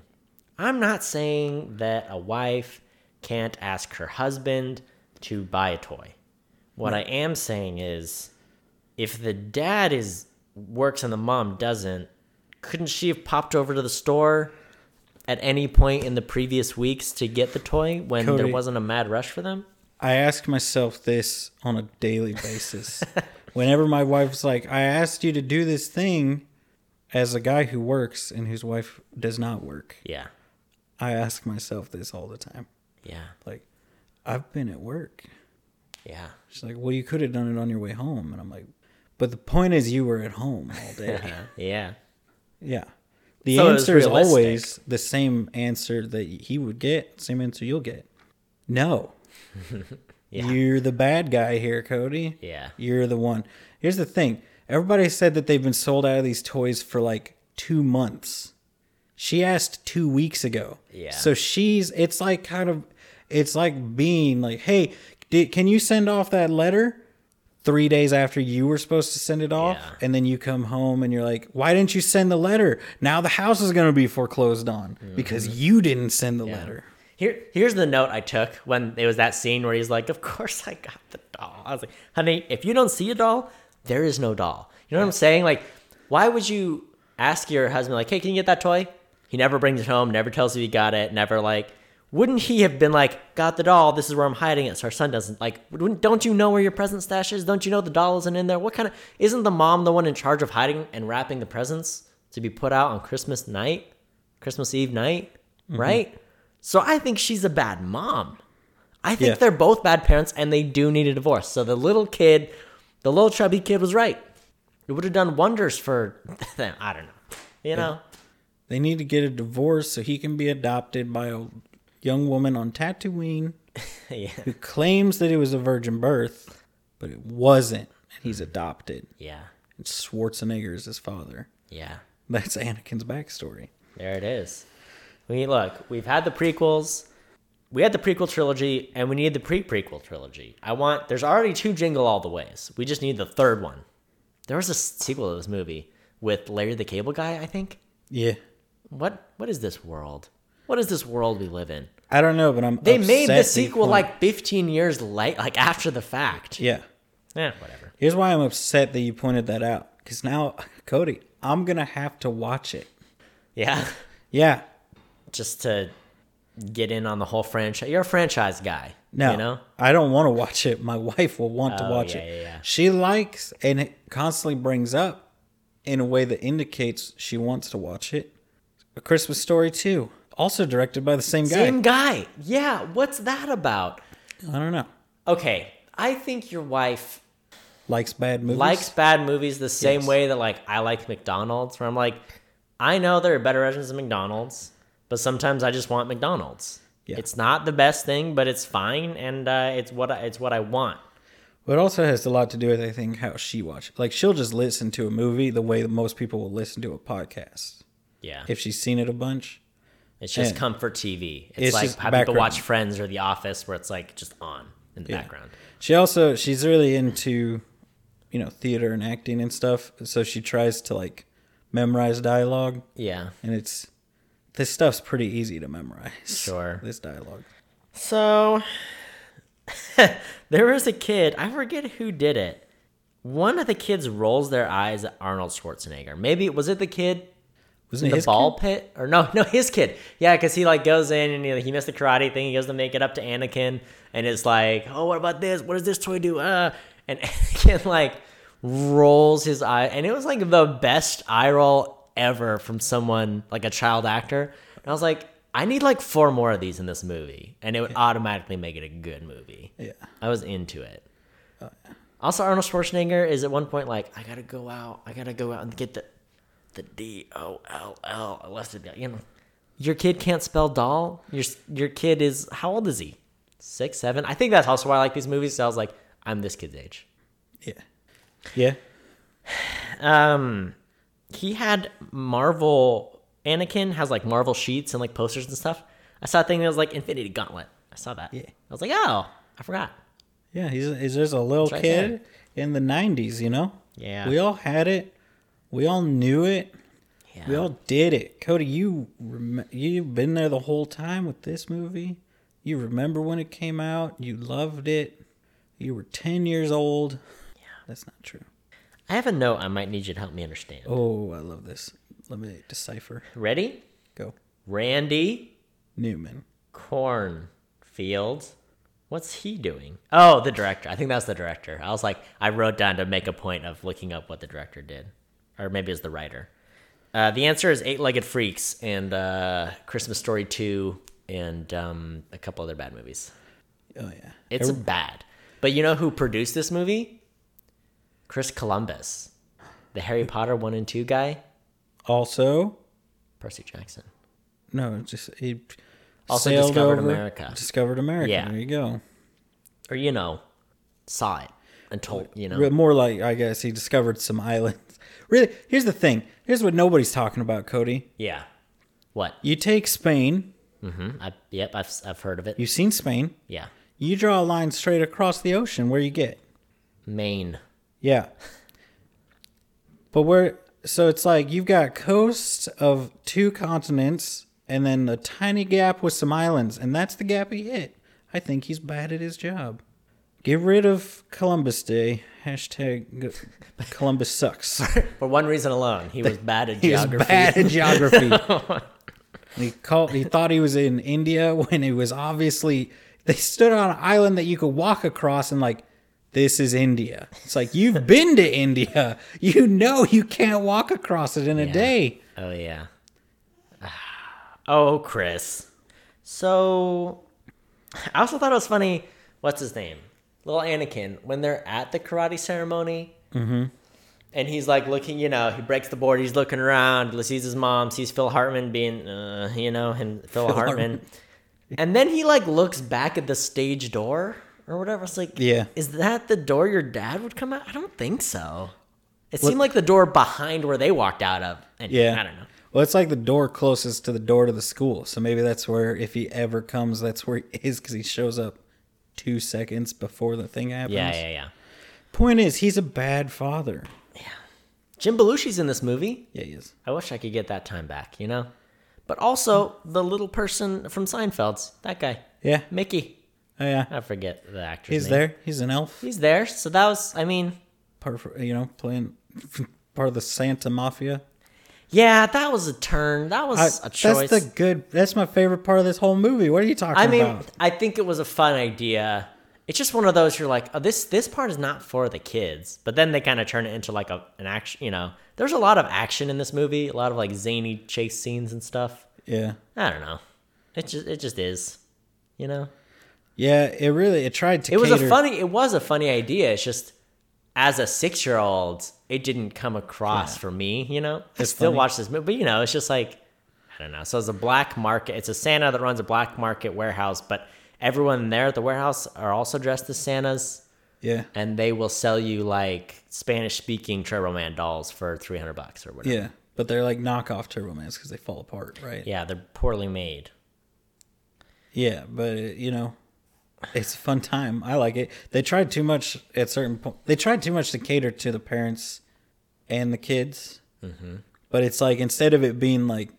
A: I'm not saying that a wife can't ask her husband to buy a toy. What I am saying is if the dad is works and the mom doesn't, couldn't she have popped over to the store at any point in the previous weeks to get the toy when there wasn't a mad rush for them?
B: I ask myself this on a daily basis. [LAUGHS] Whenever my wife's like, I asked you to do this thing as a guy who works and whose wife does not work,
A: Yeah.
B: I ask myself this all the time.
A: Yeah.
B: Like, I've been at work.
A: Yeah.
B: She's like, Well, you could have done it on your way home. And I'm like, But the point is, you were at home all [LAUGHS] day.
A: yeah.
B: yeah. The
A: So
B: answer is always the same answer that he would get, same answer you'll get. No. [LAUGHS]
A: Yeah.
B: You're the bad guy here, Cody.
A: Yeah.
B: You're the one. Here's the thing. Everybody said that they've been sold out of these toys for like two months. She asked two weeks ago.
A: Yeah.
B: So she's, it's like kind of, it's like being like, hey, did, can you send off that letter three days after you were supposed to send it off?
A: Yeah.
B: And then you come home and you're like, why didn't you send the letter? Now the house is going to be foreclosed on mm-hmm. because you didn't send the letter.
A: Here, here's the note I took when it was that scene where he's like, "Of course I got the doll." I was like, "Honey, if you don't see a doll, there is no doll." You know what I'm saying? Like, why would you ask your husband like, "Hey, can you get that toy?" He never brings it home, never tells you he got it, never like. Wouldn't he have been like, "Got the doll? This is where I'm hiding it, so our son doesn't like." Don't you know where your present stash is? Don't you know the doll isn't in there? What kind of isn't the mom the one in charge of hiding and wrapping the presents to be put out on Christmas night, Christmas Eve night, mm-hmm. right? So I think she's a bad mom. I think
B: Yeah.
A: they're both bad parents and they do need a divorce. So the little kid, the little chubby kid was right. It would have done wonders for [LAUGHS] them. I don't know. You know?
B: They need to get a divorce so he can be adopted by a young woman on Tatooine [LAUGHS]
A: yeah.
B: who claims that it was a virgin birth, but it wasn't. And he's hmm. adopted.
A: Yeah.
B: And Schwarzenegger is his father.
A: Yeah.
B: That's Anakin's backstory.
A: There it is. We look, we've had the prequels. We had the prequel trilogy and we need the pre-prequel trilogy. I want there's already two Jingle All the Ways. We just need the third one. There was a sequel to this movie with Larry the Cable Guy, I think.
B: Yeah.
A: What what is this world? What is this world we live in?
B: I don't know, but I'm.
A: They made the
B: you
A: sequel like 15 years late, like after the fact.
B: Yeah.
A: Yeah, whatever.
B: Here's why I'm upset that you pointed that out. Because now, [LAUGHS] Cody, I'm going to have to watch it.
A: Yeah,
B: Yeah.
A: Just to get in on the whole franchise. You're a franchise guy.
B: No,
A: you know.
B: I don't want to watch it. My [LAUGHS] wife will want to
A: Oh,
B: watch
A: yeah,
B: it.
A: yeah, yeah.
B: She likes and it constantly brings up in a way that indicates she wants to watch it. A Christmas Story too, also directed by the same guy.
A: Same guy. Yeah. What's that about?
B: I don't know.
A: Okay, I think your wife
B: Likes bad movies.
A: likes bad movies the same
B: Yes.
A: way that like I like McDonald's. Where I'm like, I know there are better versions of McDonald's, but sometimes I just want McDonald's.
B: Yeah.
A: It's not the best thing, but it's fine, and uh, it's what I, it's what I want.
B: But it also has a lot to do with I think how she watches. Like she'll just listen to a movie the way that most people will listen to a podcast
A: Yeah.
B: if she's seen it a bunch.
A: It's just
B: And
A: comfort TV. It's,
B: it's
A: like how people watch Friends or The Office, where it's like just on in the
B: Yeah.
A: background.
B: She also she's really into you know theater and acting and stuff. So she tries to like memorize dialogue,
A: Yeah.
B: and it's this stuff's pretty easy to memorize.
A: Sure.
B: this dialogue.
A: So [LAUGHS] there was a kid. I forget who did it. One of the kids rolls their eyes at Arnold Schwarzenegger. Maybe was it the kid
B: Wasn't
A: in
B: it
A: the
B: his
A: ball
B: kid?
A: pit or no [LAUGHS] no his kid yeah because he like goes in and he, he missed the karate thing he goes to make it up to anakin and it's like oh what about this what does this toy do uh and [LAUGHS] anakin like rolls his eye and it was like the best eye roll ever from someone like a child actor and i was like i need like four more of these in this movie and it would automatically make it a good movie
B: Yeah.
A: i was into it also arnold schwarzenegger is at one point like i gotta go out i gotta go out and get the the D O L L. I left it. You know, your kid can't spell doll. Your your kid is how old is he? Six, seven. I think that's also why I like these movies. So I was like, I'm this kid's age.
B: Yeah, yeah. [SIGHS]
A: Um, he had Marvel. Anakin has like Marvel sheets and like posters and stuff. I saw a thing that was like Infinity Gauntlet. I saw that.
B: Yeah.
A: I was like, oh, I forgot.
B: Yeah, he's he's just a little
A: right
B: kid in the '90s. You know.
A: Yeah.
B: We all had it. We all knew it.
A: Yeah.
B: We all did it. Cody, you rem- you've been there the whole time with this movie. You remember when it came out. You loved it. You were 10 years old. Yeah. That's not true.
A: I have a note I might need you to help me understand.
B: Oh, I love this. Let me decipher.
A: Ready?
B: Go.
A: Randy
B: Newman.
A: Kornfield. What's he doing? Oh, the director. I think that's the director. I was like, I wrote down to make a point of looking up what the director did, or maybe it's the writer. Uh, the answer is Eight Legged Freaks and uh, Christmas Story Two and um, a couple other bad movies.
B: Oh yeah.
A: It's
B: Every-
A: bad. But you know who produced this movie? Chris Columbus, the Harry Potter one and two guy.
B: also
A: Percy Jackson.
B: no, just he
A: Also discovered
B: over-
A: America.
B: Discovered America.
A: Yeah.
B: There you go.
A: Or you know, saw it and told you know.
B: Re- More like I guess he discovered some islands. Really, here's the thing. Here's what nobody's talking about, Cody.
A: Yeah. What?
B: You take Spain.
A: Mm-hmm. I, yep, I've I've heard of it.
B: You've seen Spain.
A: Yeah.
B: You draw a line straight across the ocean. Where you get?
A: Maine.
B: Yeah. But where? So it's like you've got coast of two continents, and then a tiny gap with some islands, and that's the gap he hit. I think he's bad at his job. Get rid of Columbus Day. Hashtag [LAUGHS] Columbus sucks. [LAUGHS]
A: For one reason alone, he was bad at [LAUGHS]
B: He was
A: geography.
B: bad at geography. he called. He thought he was in India when it was obviously they stood on an island that you could walk across and like this is India. It's like you've [LAUGHS] been to India. You know you can't walk across it in a
A: Yeah.
B: day.
A: Oh yeah. Oh, Chris. So, I also thought it was funny. What's his name? Little Anakin. When they're at the karate ceremony, mm-hmm. and he's like looking, you know, he breaks the board. He's looking around. Sees his mom. Sees Phil Hartman being, uh, you know, and Phil, Hartman.
B: Hartman.
A: And then he like looks back at the stage door or whatever. It's like,
B: Yeah.
A: is that the door your dad would come out? I don't think so. It seemed like the door behind where they walked out of. And
B: Yeah.
A: I don't know.
B: Well, it's like the door closest to the door to the school. So maybe that's where, if he ever comes, that's where he is because he shows up two seconds before the thing happens.
A: Yeah, yeah, yeah.
B: Point is, he's a bad father. Yeah.
A: Jim Belushi's in this movie.
B: Yeah, he is.
A: I wish I could get that time back, you know? But also, the little person from Seinfeld's, that guy,
B: Yeah.
A: Mickey.
B: Oh, yeah.
A: I forget the actor's
B: He's
A: name.
B: there. He's an elf.
A: He's there. So that was, I mean,
B: part of, you know playing [LAUGHS] part of the Santa Mafia.
A: yeah, that was a turn. That was
B: I-
A: a choice.
B: That's the good. That's my favorite part of this whole movie. What are you talking about?
A: I mean,
B: about?
A: I think it was a fun idea. It's just one of those you're like, oh, this this part is not for the kids. But then they kind of turn it into like a an action. You know, there's a lot of action in this movie, a lot of like zany chase scenes and stuff.
B: Yeah,
A: I don't know. It just it just is. You know,
B: yeah. It really it tried to.
A: it was a funny it was a funny idea. It's just as a six year old, it didn't come across for me. You know, I still
B: funny.
A: watch this movie, but you know, it's just like I don't know. So it's a black market. It's a Santa that runs a black market warehouse, but everyone there at the warehouse are also dressed as Santas,
B: Yeah,
A: and they will sell you like Spanish speaking Turbo Man dolls for three hundred bucks or whatever.
B: yeah. But they're like knockoff Turbo Mans because they fall apart, right?
A: Yeah, they're poorly made.
B: Yeah, but you know, it's a fun time. I like it. They tried too much at certain point. They tried too much to cater to the parents and the kids. Mm-hmm. But it's like instead of it being like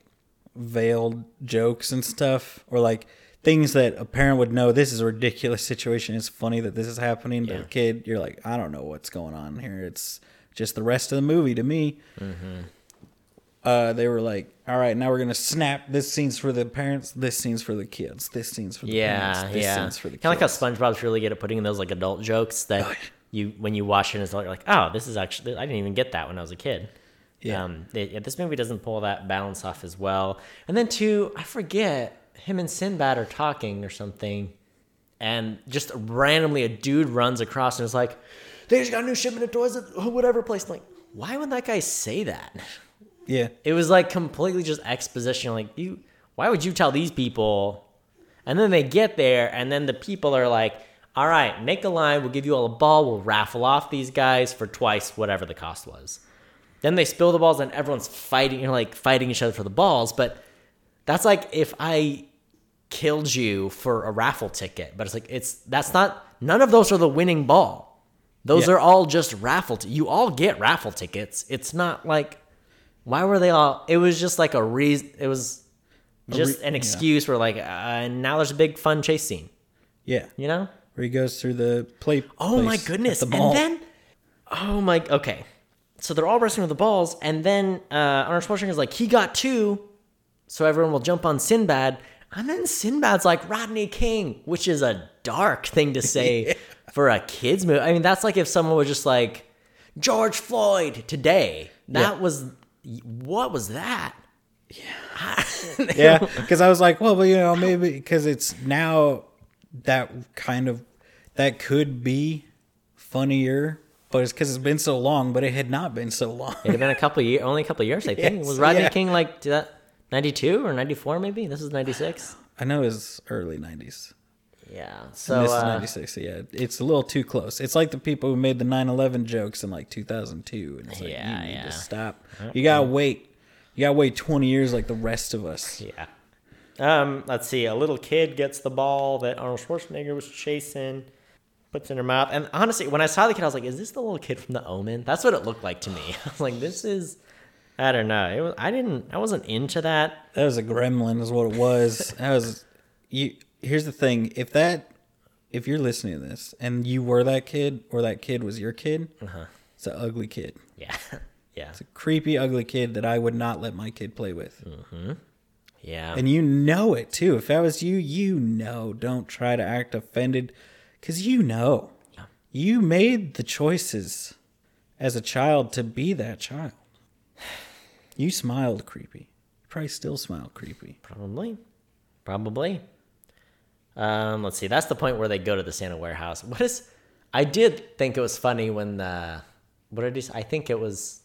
B: veiled jokes and stuff, or like things that a parent would know, this is a ridiculous [LAUGHS] situation. It's funny that this is happening to
A: Yeah.
B: a kid. You're like, I don't know what's going on here. It's just the rest of the movie to me. Uh, they were like, all right, now we're gonna snap. This scene's for the parents. This scene's for the kids. This scene's for the
A: Yeah,
B: parents. This
A: yeah.
B: scene's for the
A: Kind of like how SpongeBob's really good at putting in those like adult jokes that
B: Oh, yeah.
A: you when you watch it, it's like, like, oh, this is actually I didn't even get that when I was a kid.
B: Yeah.
A: Um, it- this movie doesn't pull that balance off as well. And then two, I forget him and Sinbad are talking or something, and just randomly a dude runs across and is like, "They just got a new shipment of toys at whatever place." I'm like, why would that guy say that?
B: Yeah,
A: It was like completely just exposition. Like you, why would you tell these people? And then they get there, and then the people are like, "All right, make a line. We'll give you all a ball. We'll raffle off these guys for twice whatever the cost was." Then they spill the balls, and everyone's fighting. You're like fighting each other for the balls, but that's like if I killed you for a raffle ticket. But it's like it's that's not none of those are the winning ball. Those
B: Yeah.
A: are all just raffle. T- you all get raffle tickets. It's not like why were they all? It was just like a reason. It was just
B: re-
A: an
B: yeah.
A: excuse for like uh, now there's a big fun chase scene.
B: Yeah,
A: You know?
B: where he goes through the play.
A: Oh my goodness!
B: the
A: And then, oh my. Okay, so they're all wrestling with the balls, and then uh, Arnold Schwarzenegger's like, he got two, so everyone will jump on Sinbad, and then Sinbad's like Rodney King, which is a dark thing to say [LAUGHS] for a kids movie. I mean, that's like if someone was just like George Floyd today. That
B: Yeah.
A: was what was that?
B: yeah, [LAUGHS] because I was like, well, but you know, maybe because it's now that kind of that could be funnier, but it's because it's been so long. But it had not been so long.
A: It had been a couple years, only a couple years, I think.
B: Yes,
A: was Rodney
B: yeah.
A: King like 92 or 94 maybe? This is 96.
B: I know it was early '90s.
A: Yeah.
B: And
A: So
B: this is
A: uh,
B: '96. Yeah, it's a little too close. It's like the people who made the 9/11 jokes in like 2002, and it's like
A: Yeah,
B: you need
A: yeah.
B: to stop. You gotta wait. You gotta wait 20 years like the rest of us.
A: Yeah. Um, let's see. A little kid gets the ball that Arnold Schwarzenegger was chasing, puts in her mouth. And honestly, when I saw the kid, I was like, "Is this the little kid from The Omen?" That's what it looked like to me. [LAUGHS] I was like, "This is." I don't know. It was. I didn't. I wasn't into that.
B: That was a gremlin, is what it was. That was you. Here's the thing: if that, if you're listening to this and you were that kid, or that kid was your kid,
A: Uh-huh.
B: it's an ugly kid.
A: Yeah. [LAUGHS] yeah.
B: It's a creepy, ugly kid that I would not let my kid play with.
A: Yeah.
B: And you know it too. If that was you, you know. Don't try to act offended, because you know. You made the choices as a child to be that child. You smiled creepy. You probably still smile creepy.
A: Probably. Probably. Um, let's see. That's the point where they go to the Santa warehouse. What is? I did think it was funny when the what did he? say? I think it was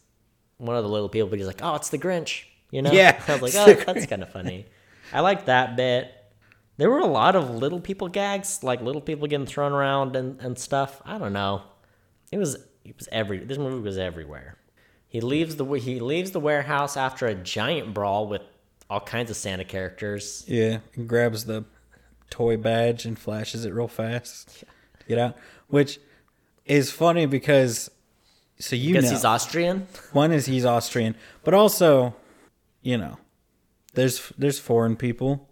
A: one of the little people. But he's like, "Oh, it's the Grinch." You know?
B: Yeah, [LAUGHS]
A: I was like, "Oh, that's kind of funny." I like that bit. There were a lot of little people gags, like little people getting thrown around and, and stuff. I don't know. It was it was every this movie was everywhere. He leaves the he leaves the warehouse after a giant brawl with all kinds of Santa characters.
B: Yeah, and grabs the toy badge and flashes it real fast to get out, which is funny because so you
A: Because
B: know
A: he's Austrian.
B: one is he's Austrian, but also you know there's there's foreign people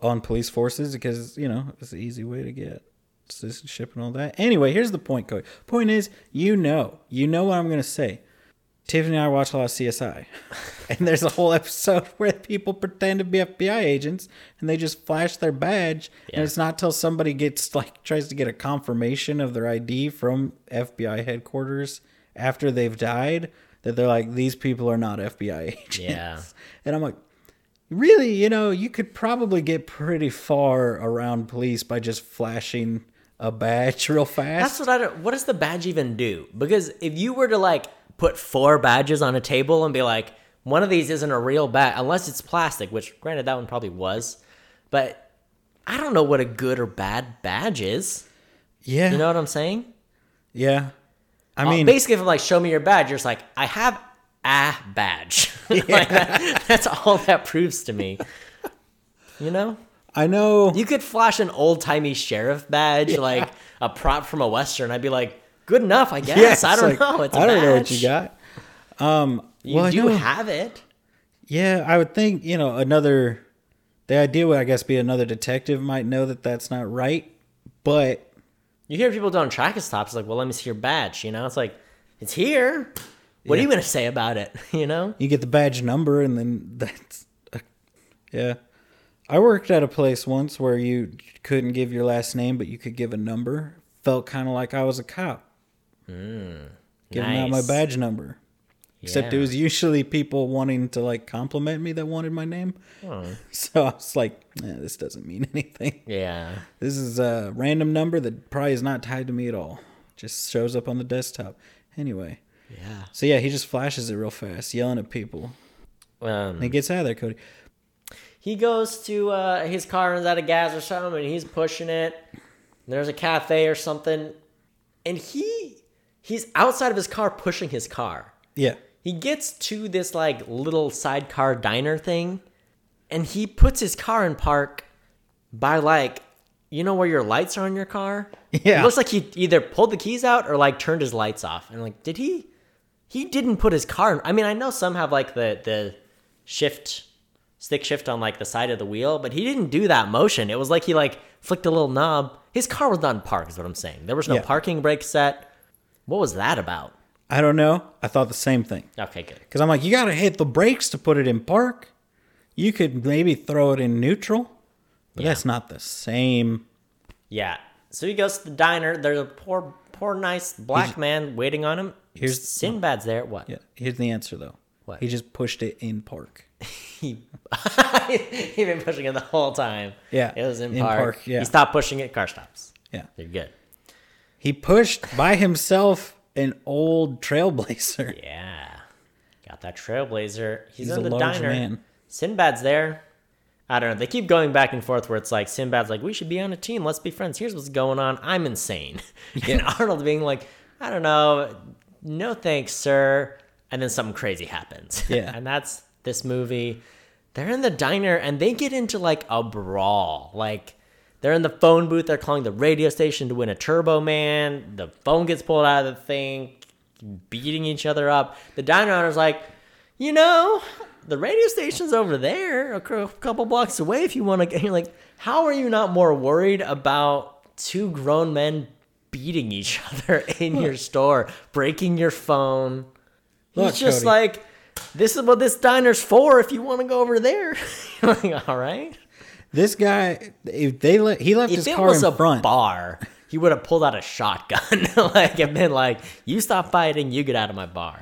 B: on police forces because you know it's the easy way to get citizenship and all that. Anyway, here's the point, Cody. Point is, you know, you know what I'm gonna say. Tiffany and I watch a lot of CSI, [LAUGHS] and there's a whole episode [LAUGHS] where people pretend to be FBI agents and they just flash their badge,
A: Yeah.
B: and it's not till somebody gets like tries to get a confirmation of their ID from FBI headquarters after they've died that they're like, these people are not FBI [LAUGHS] agents.
A: Yeah.
B: And I'm like, really, you know, you could probably get pretty far around police by just flashing a badge real fast.
A: That's what I don't. What does the badge even do? Because if you were to like put four badges on a table and be like, one of these isn't a real badge, unless it's plastic, which granted that one probably was, but I don't know what a good or bad badge is.
B: yeah.
A: You know what I'm saying?
B: yeah. I
A: Uh,
B: mean,
A: basically, if I'm like, show me your badge, you're just like, I have a badge. [LAUGHS] Like, that- that's all that proves to me. You know?
B: I know.
A: You could flash an old timey sheriff badge, like a prop from a western. I'd be like, good enough, I guess.
B: Yeah,
A: I don't
B: like,
A: know. It's
B: I don't know what you got. Um,
A: You
B: well,
A: do have it.
B: Yeah, I would think you know another. The idea would, I guess, be another detective might know that that's not right, but
A: You hear people doing traffic stops, like, well, let me see your badge. You know, it's like, it's here. What are you going to say about it? [LAUGHS] You know?
B: you get the badge number, and then that's. yeah, I worked at a place once where you couldn't give your last name, but you could give a number. Felt kind of like I was a cop giving out my badge number. Except it was usually people wanting to like compliment me that wanted my name. [LAUGHS] So I was like, eh, this doesn't mean [LAUGHS] anything.
A: Yeah.
B: This is a random number that probably is not tied to me at all. Just shows up on the desktop. Anyway,
A: Yeah.
B: so yeah, he just flashes it real fast, yelling at people.
A: Um,
B: And he gets out of there, Cody.
A: he goes to uh, his car runs out of gas or something, and he's pushing it. There's a cafe or something, and he he's outside of his car pushing his car.
B: Yeah.
A: He gets to this like little sidecar diner thing, and he puts his car in park by like you know where your lights are on your car?
B: Yeah.
A: It looks like he either pulled the keys out or like turned his lights off. And like, did he? He didn't put his car. In, I mean, I know some have like the the shift stick shift on like the side of the wheel, but he didn't do that motion. It was like he like flicked a little knob. His car was not in park, is what I'm saying. There was no
B: Yeah.
A: parking brake set. What was that about?
B: I don't know. I thought the same thing.
A: Okay, good.
B: Because I'm like, you got to hit the brakes to put it in park. You could maybe throw it in neutral, but
A: Yeah.
B: that's not the same.
A: Yeah. So he goes to the diner. There's a poor, poor, nice black man waiting on him.
B: Here's-
A: Sinbad's there. What?
B: Yeah. Here's the answer though.
A: What?
B: He just pushed it in park. [LAUGHS]
A: He [LAUGHS] he been pushing it the whole time.
B: Yeah,
A: It was in,
B: in
A: park.
B: park, yeah.
A: He stopped pushing it. Car stops.
B: Yeah.
A: You're good.
B: He pushed by himself an old Trailblazer. [LAUGHS]
A: Yeah. Got that trailblazer. He's,
B: He's
A: in the diner.
B: man.
A: Sinbad's there. I don't know. They keep going back and forth where it's like Sinbad's like, we should be on a team. Let's be friends. Here's what's going on. I'm insane. [LAUGHS] And Arnold being like, I don't know. No thanks, sir. And then something crazy happens. [LAUGHS]
B: Yeah.
A: and that's this movie. They're in the diner and they get into like a brawl. Like they're in the phone booth. They're calling the radio station to win a Turbo Man. The phone gets pulled out of the thing, beating each other up. The diner owner's like, you know, the radio station's over there, a couple blocks away. If you want to, you're like, how are you not more worried about two grown men beating each [LAUGHS] other in your store, breaking your phone? He's
B: Look,
A: just
B: Cody.
A: like, this is what this diner's for. If you want to go over there, [LAUGHS] like, all right.
B: This guy, if they let, he left
A: If
B: his car in
A: a
B: front.
A: bar, he would have pulled out a shotgun, [LAUGHS] like and been like, "You stop fighting, you get out of my bar."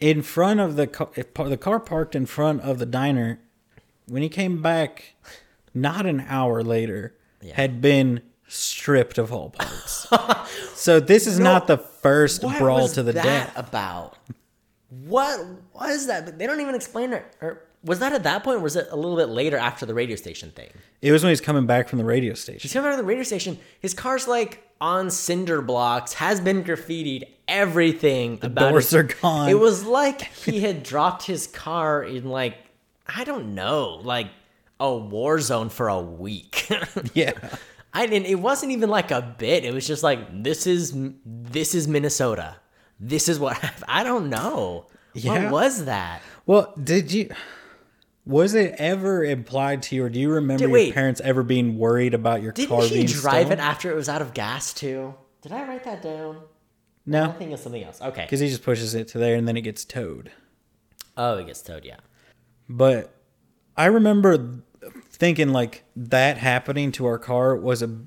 B: in front of the car, the car parked in front of the diner. When he came back, not an hour later,
A: Yeah.
B: had been stripped of all parts. [LAUGHS] so this is not the first brawl to the
A: that
B: death.
A: about? What was that? They don't even explain it. Or was that at that point? Or was it a little bit later after the radio station thing?
B: It was when he's coming back from the radio station.
A: He's coming out of the radio station. His car's like on cinder blocks, has been graffitied. Everything about
B: doors
A: it.
B: are gone.
A: It was like he had [LAUGHS] dropped his car in like I don't know, like a war zone for a week. [LAUGHS]
B: Yeah.
A: I didn't. It wasn't even like a bit. It was just like this is this is Minnesota. This is what. [LAUGHS] I don't know.
B: Yeah.
A: What was that?
B: Well, did you? Was it ever implied to you, or do you remember
A: Did-
B: your
A: wait.
B: parents ever being worried about your car?
A: Didn't
B: car
A: he
B: being
A: drive
B: stolen?
A: it after it was out of gas too? Did I write that down?
B: No, I
A: think it's something else. Okay.
B: because he just pushes it to there and then it gets towed.
A: Oh, it gets towed. Yeah.
B: But I remember thinking like that happening to our car was a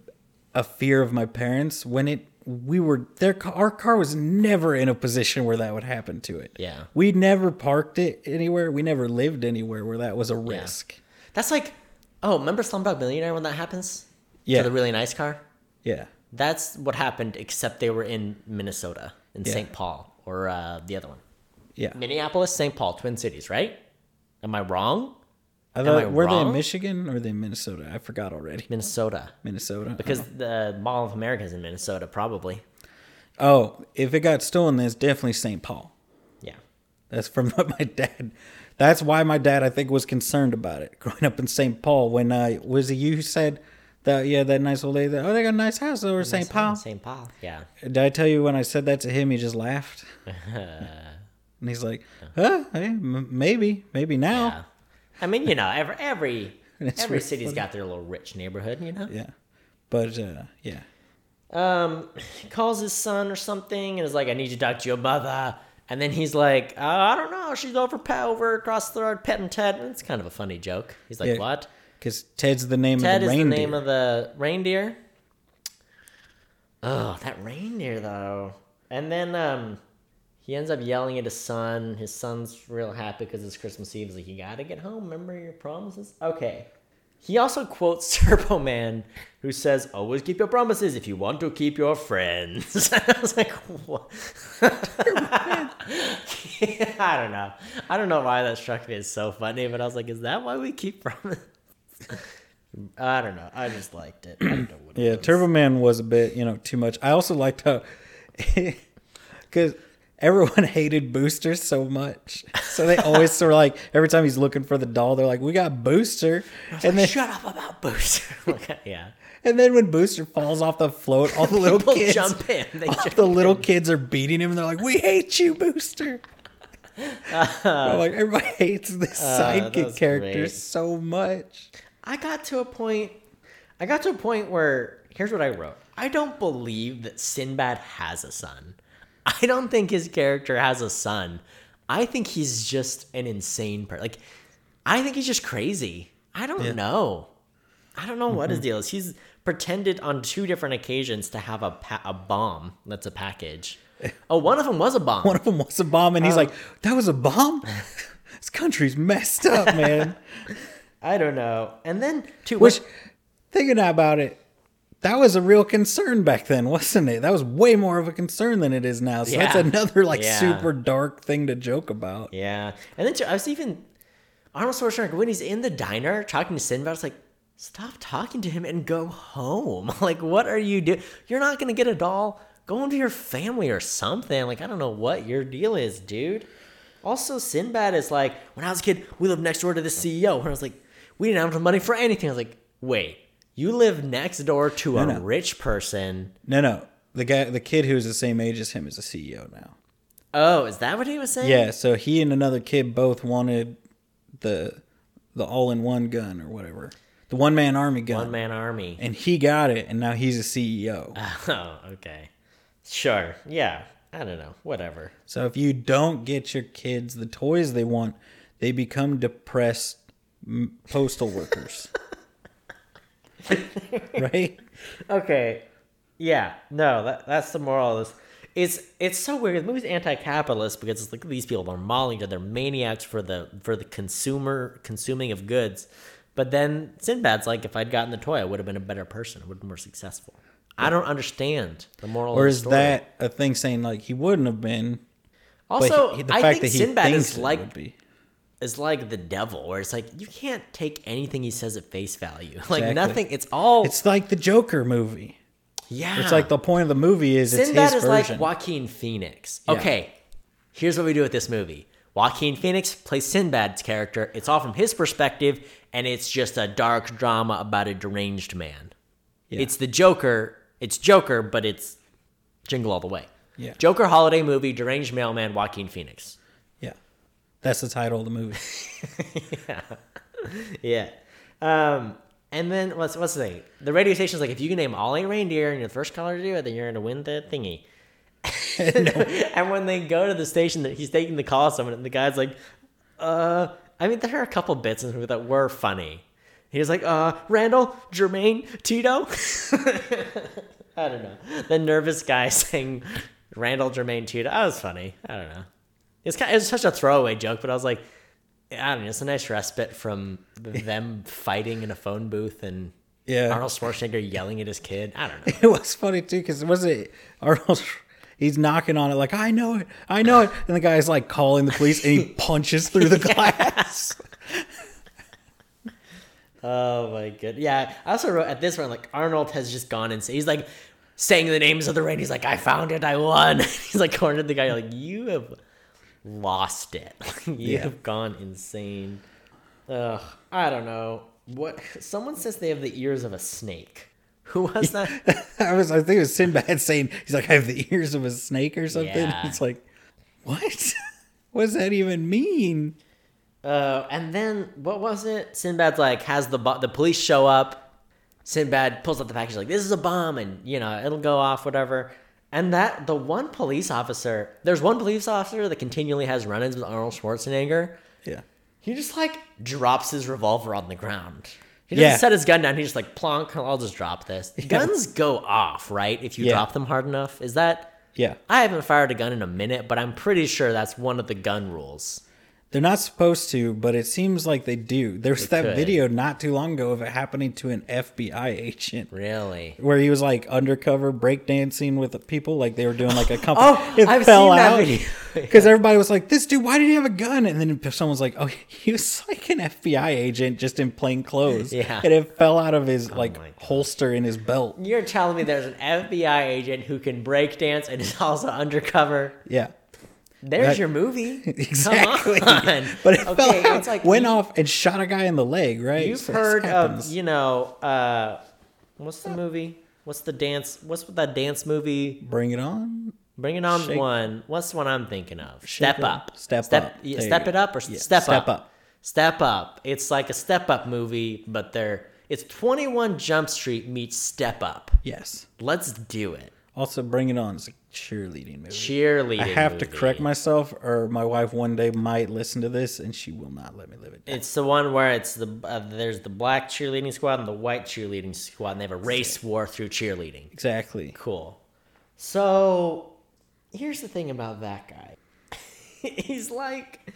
B: a fear of my parents when it we were their our car was never in a position where that would happen to it.
A: Yeah.
B: We never parked it anywhere. We never lived anywhere where that was a risk.
A: That's like, oh, remember Slumdog Millionaire when that happens?
B: Yeah.
A: To the really nice car.
B: Yeah.
A: That's what happened, except they were in Minnesota, in
B: Yeah.
A: St. Paul, or uh, the other one,
B: Yeah.
A: Minneapolis, St. Paul, Twin Cities, right? Am I wrong?
B: I
A: I
B: thought, were they in? Michigan or were they in Minnesota? I forgot already.
A: Minnesota,
B: Minnesota.
A: because the Mall of America is in Minnesota, probably.
B: oh, if it got stolen, then it's definitely St. Paul.
A: Yeah.
B: That's from [LAUGHS] what my dad. That's why my dad, I think, was concerned about it growing up in St. Paul. When uh, was it you who said that? Yeah, that nice old lady. That, oh, they got a nice house over St. Paul.
A: St. Paul. Yeah.
B: Did I tell you when I said that to him, he just laughed, [LAUGHS] and he's like, "Huh? Hey, m- maybe, maybe now."
A: Yeah. I mean, you know, every every [LAUGHS] every
B: really
A: city's
B: funny.
A: got their little rich neighborhood, you know.
B: Yeah, but uh, yeah,
A: um, he calls his son or something and is like, I need to talk to your mother. And then he's like, uh, I don't know. She's over, over across the road, petting Ted. And it's kind of a funny joke. He's like,
B: Yeah.
A: what?
B: because Ted's the name
A: Ted
B: of the
A: is
B: reindeer.
A: the name of the reindeer. Oh, that reindeer though. And then um, he ends up yelling at his son. His son's real happy because it's Christmas Eve. He's like, "You gotta get home. Remember your promises." Okay. He also [LAUGHS] quotes Turbo Man, who says, "Always keep your promises if you want to keep your friends." [LAUGHS] I was like, "What?" [LAUGHS] I don't know. I don't know why that struck me as so funny, but I was like, "Is that why we keep promises?" I don't know. I just liked it. I don't know what it
B: Yeah,
A: was.
B: Turbo Man was a bit, you know, too much. I also liked how, because everyone [LAUGHS] hated Booster so much. So they always sort of like every time he's looking for the doll, they're like, "We got Booster," and then
A: Shut up about Booster. [LAUGHS] Like, uh, yeah.
B: and then when Booster falls off the float, all the [LAUGHS] little kids
A: jump in. They
B: all the little kids are beating him, and they're like, "We hate you, Booster." I'm like everybody hates this
A: that
B: sidekick character
A: great.
B: so much.
A: I got to a point. I got to a point where here's what I wrote. I don't believe that Sinbad has a son. [LAUGHS] I don't think his character has a son. I think he's just an insane person. Like, I think he's just crazy. I don't know. I don't know what his mm-hmm. deal is. He's pretended on two different occasions to have a pa- a bomb that's a package. Oh, one of them was a bomb.
B: One of them was a bomb, and he's oh. like, "That was a bomb." [LAUGHS] this country's messed up, man. [LAUGHS]
A: I don't know. And then two.
B: Which, thinking about it, that was a real concern back then, wasn't it? That was way more of a concern than it is now. So that's another like
A: Yeah.
B: super dark thing to joke about.
A: Yeah, and then too, I was even Arnold Schwarzenegger when he's in the diner talking to Sinbad. I was like, stop talking to him and go home. [LAUGHS] like, what are you doing? You're not gonna get a doll. Go home to your family or something. Like, I don't know what your deal is, dude. Also, Sinbad is like, when I was a kid, we lived next door to the CEO. And I was like, we didn't have the money for anything. I was like, wait, you live next door to a
B: no.
A: rich person.
B: No, no, the guy, the kid who's the same age as him is a CEO now.
A: Oh, is that what he was saying?
B: Yeah, so he and another kid both wanted the the all in one gun or whatever, the one man army gun,
A: One man army.
B: and he got it, and now he's a CEO. [LAUGHS]
A: Oh, okay. Sure. Yeah. I don't know. Whatever.
B: So if you don't get your kids the toys they want, they become depressed postal workers. [LAUGHS] [LAUGHS] right?
A: Okay. Yeah. No, that, that's the moral of this. It's it's so weird. The movie's anti-capitalist because it's like these people are mauling each other, maniacs for the for the consumer consuming of goods. But then Sinbad's like, if I'd gotten the toy, I would have been a better person. I would have been more successful. I don't understand the moral.
B: Or is that a thing saying like he wouldn't have been?
A: also?
B: he- the
A: I
B: fact
A: think
B: that he
A: Sinbad is like. Is like the devil, where it's like you can't take anything he says at face value. [LAUGHS] Like
B: Exactly.
A: nothing. It's all.
B: It's like the Joker movie.
A: yeah.
B: It's like the point of the movie is it's
A: Sinbad
B: his
A: is
B: version.
A: like Joaquin Phoenix.
B: Yeah.
A: Okay, here's what we do with this movie. Joaquin Phoenix plays Sinbad's character. It's all from his perspective, and it's just a dark drama about a deranged man.
B: Yeah.
A: It's the Joker. It's Joker, but it's Jingle All the Way.
B: Yeah.
A: Joker holiday movie, deranged mailman, Joaquin Phoenix.
B: Yeah, that's the title of the movie. [LAUGHS]
A: Yeah. Um, and then what's what's the thing? The radio station's like, if you can name all eight reindeer and you're the first color to do it, then you're gonna win the thingy. [LAUGHS] [LAUGHS] and when they go to the station, that he's taking the call someone, and the guy's like, uh, I mean, there are a couple bits in this movie that were funny. He's like, uh, Randall, Jermaine, Tito. I don't know. The nervous guy saying Randall, Jermaine, Tito. That was funny. I don't know. It's kind. It was such a throwaway joke, but I was like, I don't know. It's a nice respite from [LAUGHS] them fighting in a phone booth and
B: Yeah.
A: Arnold Schwarzenegger yelling at his kid. I don't know. [LAUGHS]
B: It was funny too because it was it Arnold? He's knocking on it like I know it, I know it, and the guy's like calling the police and he [LAUGHS] punches through the glass.
A: Oh my god. Yeah. I also wrote at this one like Arnold has just gone and He's like saying the names of the rain. He's like, I found it. I won. He's like cornered the guy. Like you have lost it. [LAUGHS] you
B: Yeah.
A: have gone insane. Ugh. I don't know. What? Someone says they have the ears of a snake. Who was that? [LAUGHS]
B: I was, I think it was Sinbad saying he's like I have the ears of a snake or something.
A: Yeah.
B: It's like, what? [LAUGHS] what does that even mean?
A: Uh, and then what was it? Sinbad's like has the bo- the police show up. Sinbad pulls out the package like this is a bomb, and you know it'll go off, whatever. And that the one police officer, there's one police officer that continually has run-ins with Arnold Schwarzenegger.
B: Yeah.
A: He just like drops his revolver on the ground. He doesn't
B: Yeah.
A: set his gun down. He just like plonk. I'll just drop this. Guns go off, right? If you
B: Yeah.
A: drop them hard enough. Is that?
B: Yeah.
A: I haven't fired a gun in a minute, but I'm pretty sure that's one of the gun rules.
B: They're not supposed to, but it seems like they do. There's
A: They
B: that
A: could.
B: video not too long ago of it happening to an FBI agent.
A: Really?
B: Where he was like undercover breakdancing with people, like they were doing like a [LAUGHS] company.
A: Oh, I've seen that video. [LAUGHS]
B: Because everybody was like, "This dude, why did he have a gun?" And then someone was like, "Oh, he was like an FBI agent, just in plain clothes."
A: Yeah. Oh
B: and it fell out of his oh like
A: my gosh.
B: holster in his belt.
A: You're telling me there's an FBI agent who can break dance and is also undercover?
B: Yeah,
A: There's
B: That-
A: your movie.
B: exactly. [LAUGHS]
A: Come on.
B: But it
A: okay,
B: fell out,
A: it's like
B: went
A: you,
B: off and shot a guy in the leg. Right?
A: You've
B: So
A: heard of you know uh, what's the movie? What's the dance? What's that dance movie?
B: Bring it on.
A: Bring it on
B: Shake-
A: one. What's the one I'm thinking of?
B: Shake
A: Step
B: It-
A: up.
B: Step
A: step,
B: Up.
A: yeah, step it up or
B: Yeah,
A: step,
B: Step
A: up.
B: Up.
A: Step up. It's like a step up movie, but they're it's 21 Jump Street meets Step Up.
B: Yes.
A: Let's do it.
B: Also, Bring It On is a cheerleading movie.
A: Cheerleading.
B: I have to
A: movie.
B: correct myself, or my wife one day might listen to this and she will not let me live it. Down.
A: It's the one where it's the uh, there's the black cheerleading squad and the white cheerleading squad, and they have a race war through cheerleading.
B: Exactly.
A: Cool. So, here's the thing about that guy. [LAUGHS] He's like,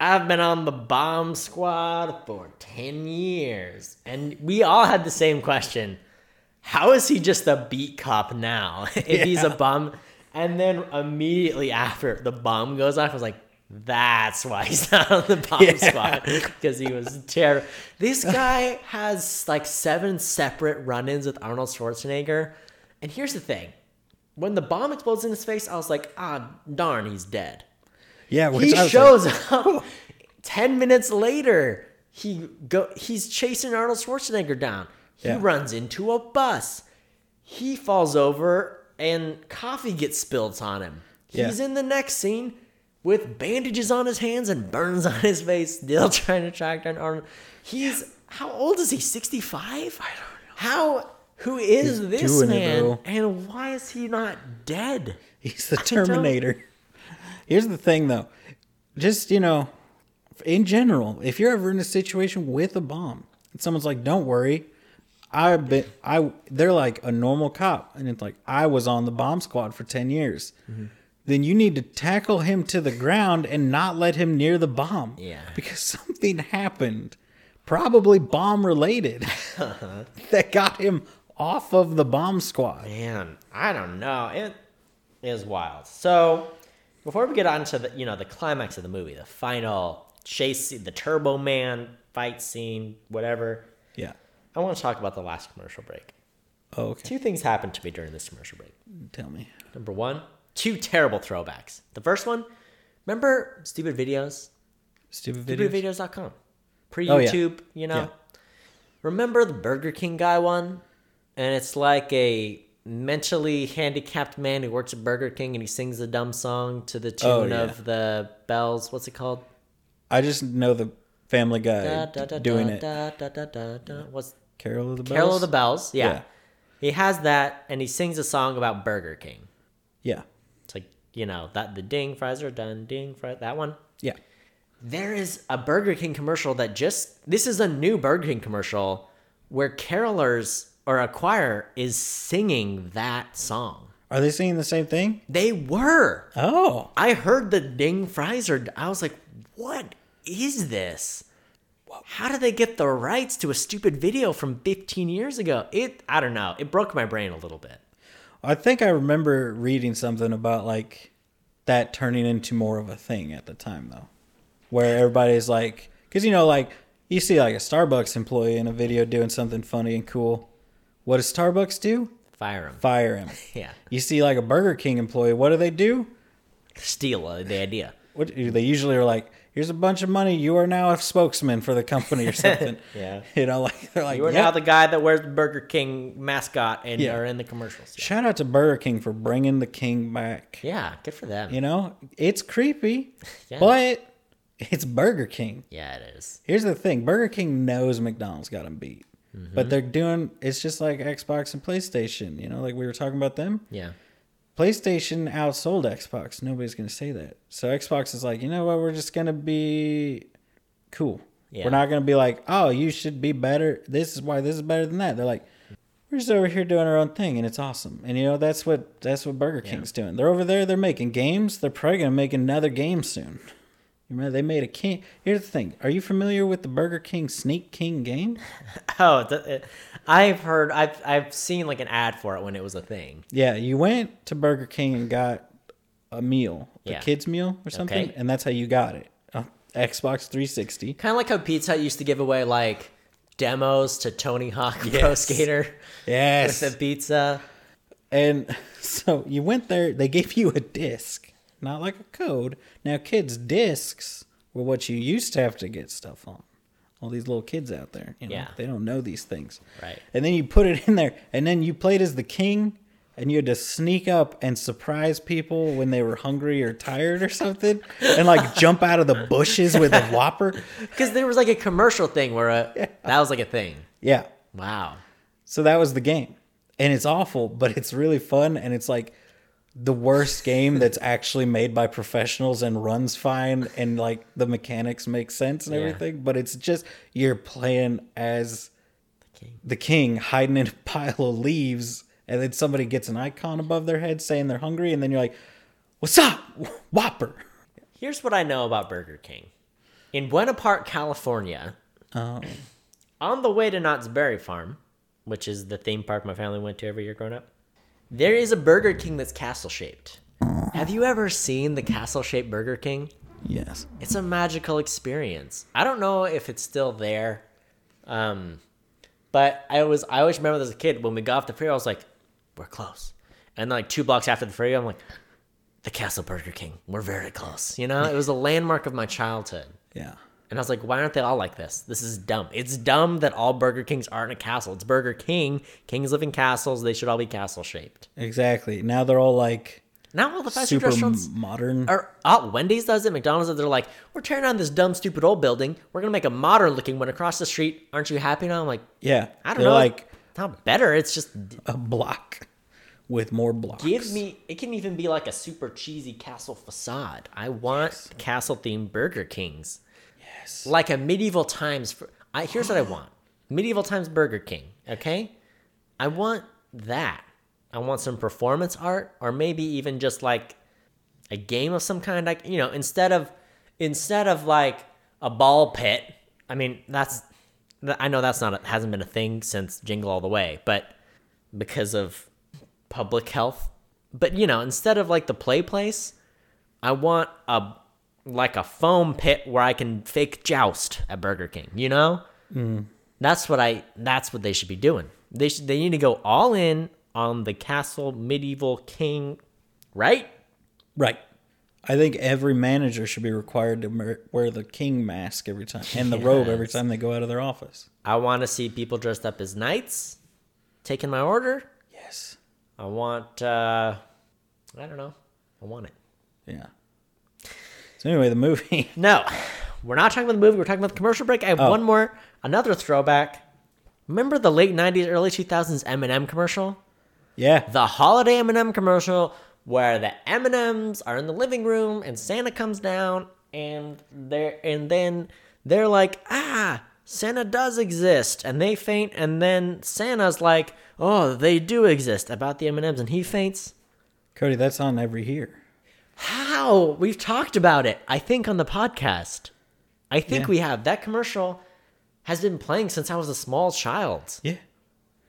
A: I've been on the bomb squad for 10 years. And we all had the same question How is he just a beat cop now? [LAUGHS] if he's a bum. And then immediately after the bomb goes off, I was like, that's why he's [LAUGHS] not on the bomb
B: Yeah.
A: squad because he was terrible. This guy has like seven separate run-ins with Arnold Schwarzenegger, and here's the thing: when the bomb explodes in his face, I was like, ah, darn, he's dead.
B: Yeah,
A: He shows
B: like,
A: up ten minutes later. He go. He's chasing Arnold Schwarzenegger down. He
B: Yeah.
A: runs into a bus. He falls over, and coffee gets spilled on him.
B: Yeah.
A: He's in the next scene with bandages on his hands and burns on his face, still [LAUGHS] trying to track down Arnold. He's how old is he? Sixty five. I don't know. How? Who is
B: He's
A: this
B: it,
A: man?
B: bro.
A: and why is he not dead?
B: He's the Terminator. Here's the thing, though. Just you know, in general, if you're ever in a situation with a bomb, and someone's like, "Don't worry," I've been, I, they're like a normal cop, and it's like I was on the bomb squad for ten years.
A: Mm-hmm.
B: Then you need to tackle him to the ground and not let him near the bomb.
A: Yeah.
B: because [LAUGHS] something happened, probably bomb related,
A: Uh-huh. [LAUGHS]
B: that got him off of the bomb squad.
A: Man, I don't know. It is wild. So, before we get on to the you know the climax of the movie, the final chase, the Turbo Man fight scene, whatever,
B: Yeah.
A: I want to talk about the last commercial break.
B: Oh, okay.
A: Two things happened to me during this commercial break.
B: Tell me.
A: Number one, two terrible throwbacks. The first one, remember stupid videos,
B: Stupid videos.
A: stupidvideos.com, pre
B: Oh, yeah.
A: YouTube. You know,
B: Yeah.
A: remember the Burger King guy one, and it's like a mentally handicapped man who works at Burger King and he sings a dumb song to the oh, tune
B: Oh, yeah.
A: of the bells. What's it called?
B: I just know the Family Guy
A: Da, da, da,
B: doing it.
A: What's
B: Carol of the Bells.
A: Carol of the Bells? Yeah.
B: Yeah.
A: He has that, and he sings a song about Burger King.
B: Yeah,
A: It's like you know that the ding fries are done, ding fries. That one.
B: yeah.
A: There is a Burger King commercial that just this is a new Burger King commercial where carolers or a choir is singing that song.
B: Are they singing the same thing?
A: They were.
B: Oh,
A: I heard the ding fries are. I was like, what is this? How did they get the rights to a stupid video from 15 years ago? It. I don't know. It broke my brain a little bit.
B: I think I remember reading something about like that turning into more of a thing at the time, though, where everybody's like, because you know, like you see like a Starbucks employee in a video doing something funny and cool. What does Starbucks do?
A: Fire him.
B: Fire him. [LAUGHS]
A: Yeah.
B: You see like a Burger King employee. What do they do?
A: Steal uh, the idea.
B: What they usually are like. Here's a bunch of money. You are now a spokesman for the company or [LAUGHS] something.
A: Yeah.
B: You know, like they're like,
A: You are
B: "Yep."
A: now the guy that wears the Burger King mascot and
B: Yeah.
A: are in the commercials. Yeah.
B: Shout out to Burger King for bringing the king back.
A: Yeah, good for them.
B: You know, it's creepy, [LAUGHS]
A: Yeah.
B: but it's Burger King.
A: Yeah, it is.
B: Here's the thing Burger King knows McDonald's got them beat.
A: Mm-hmm.
B: But they're doing it's just like Xbox and PlayStation, you know, like we were talking about them.
A: Yeah.
B: PlayStation outsold Xbox. Nobody's going to say that. So Xbox is like, you know what? We're just going to be cool.
A: Yeah.
B: We're not going to be like, oh, you should be better. This is why this is better than that. They're like, we're just over here doing our own thing, and it's awesome. And you know that's what that's what Burger King's doing. They're over there. They're making games. They're probably going to make another game soon. You remember they made a king. Here's the thing. Are you familiar with the Burger King Sneak King game? [LAUGHS]
A: Oh, it, I've heard, I've, I've seen like an ad for it when it was a thing.
B: Yeah, you went to Burger King and got a meal,
A: Yeah.
B: kids meal or something,
A: Okay.
B: and that's how you got it. Uh, Xbox 360.
A: Kind of like how Pizza Hut used to give away like demos to Tony Hawk Pro Skater
B: Yes.
A: with the pizza.
B: And [LAUGHS] so you went there. They gave you a disc, not like a code. Now, kids' discs were what you used to have to get stuff on. All these little kids out there, you know,
A: Yeah.
B: they don't know these things.
A: Right.
B: And then you put it in there, and then you played as the king, and you had to sneak up and surprise people when they were hungry or tired or something, and like [LAUGHS] jump out of the bushes with a whopper. [LAUGHS]
A: Because there was like a commercial thing where uh that was like a thing.
B: Yeah.
A: Wow.
B: So that was the game. And it's awful, but it's really fun. And it's like the worst game that's actually made by professionals and runs fine. And like the mechanics make sense and
A: Yeah.
B: everything. But it's just you're playing as
A: king.
B: the king hiding in a pile of leaves. And then somebody gets an icon above their head saying they're hungry. And then you're like, what's up? [LAUGHS] Whopper.
A: Here's what I know about Burger King. In Buena Park, California,
B: Oh,
A: on the way to Knott's Berry Farm, which is the theme park my family went to every year growing up, there is a Burger King that's castle shaped. Have you ever seen the castle shaped Burger King?
B: yes.
A: It's a magical experience. I don't know if it's still there. Um, but I was I always remember as a kid when we got off the ferry, I was like, we're close. And like two blocks after the ferry, I'm like, the Castle Burger King. We're very close. You know, it was a landmark of my childhood.
B: Yeah.
A: And I was like, why aren't they all like this? This is dumb. It's dumb that all Burger Kings aren't a castle. It's Burger King. Kings live in castles. They should all be castle shaped.
B: Exactly. Now they're all like
A: Now all the fast food restaurants
B: modern.
A: or uh, Wendy's does it, McDonald's does it. They're like, we're tearing down this dumb, stupid old building. We're gonna make a modern looking one across the street. Aren't you happy now? I'm like,
B: yeah.
A: I don't
B: they're
A: know.
B: like
A: it's not better. It's just
B: a block with more blocks.
A: give me. It can even be like a super cheesy castle facade. I want castle themed Burger Kings.
B: Yes.
A: like a medieval times. For, I, here's what I want: [GASPS] medieval times Burger King. Okay, I want that. I want some performance art, or maybe even just like a game of some kind. Like you know, instead of instead of like a ball pit. I mean, that's I know that's not a, hasn't been a thing since Jingle All the Way, but because of public health. But you know, instead of like the play place, I want a like a foam pit where I can fake joust at Burger King. You know, that's what I. That's what they should be doing. They should. They need to go all in on the castle medieval king, right?
B: Right. I think every manager should be required to wear the king mask every time and the [LAUGHS] robe every time they go out of their office.
A: I want to see people dressed up as knights, taking my order.
B: Yes.
A: I want. uh I don't know. I want it.
B: Yeah. So anyway, the movie. [LAUGHS]
A: No, we're not talking about the movie. We're talking about the commercial break. I have
B: Oh.
A: one more, another throwback. Remember the late '90s, early 2000s M&M commercial?
B: yeah.
A: The holiday M&M commercial where the M&Ms are in the living room and Santa comes down and they're and then they're like, "Ah, Santa does exist." And they faint and then Santa's like, "Oh, they do exist." About the M&Ms and he faints.
B: Cody, that's on every here.
A: How? We've talked about it, I think, on the podcast. I think
B: Yeah.
A: we have. That commercial has been playing since I was a small child.
B: Yeah.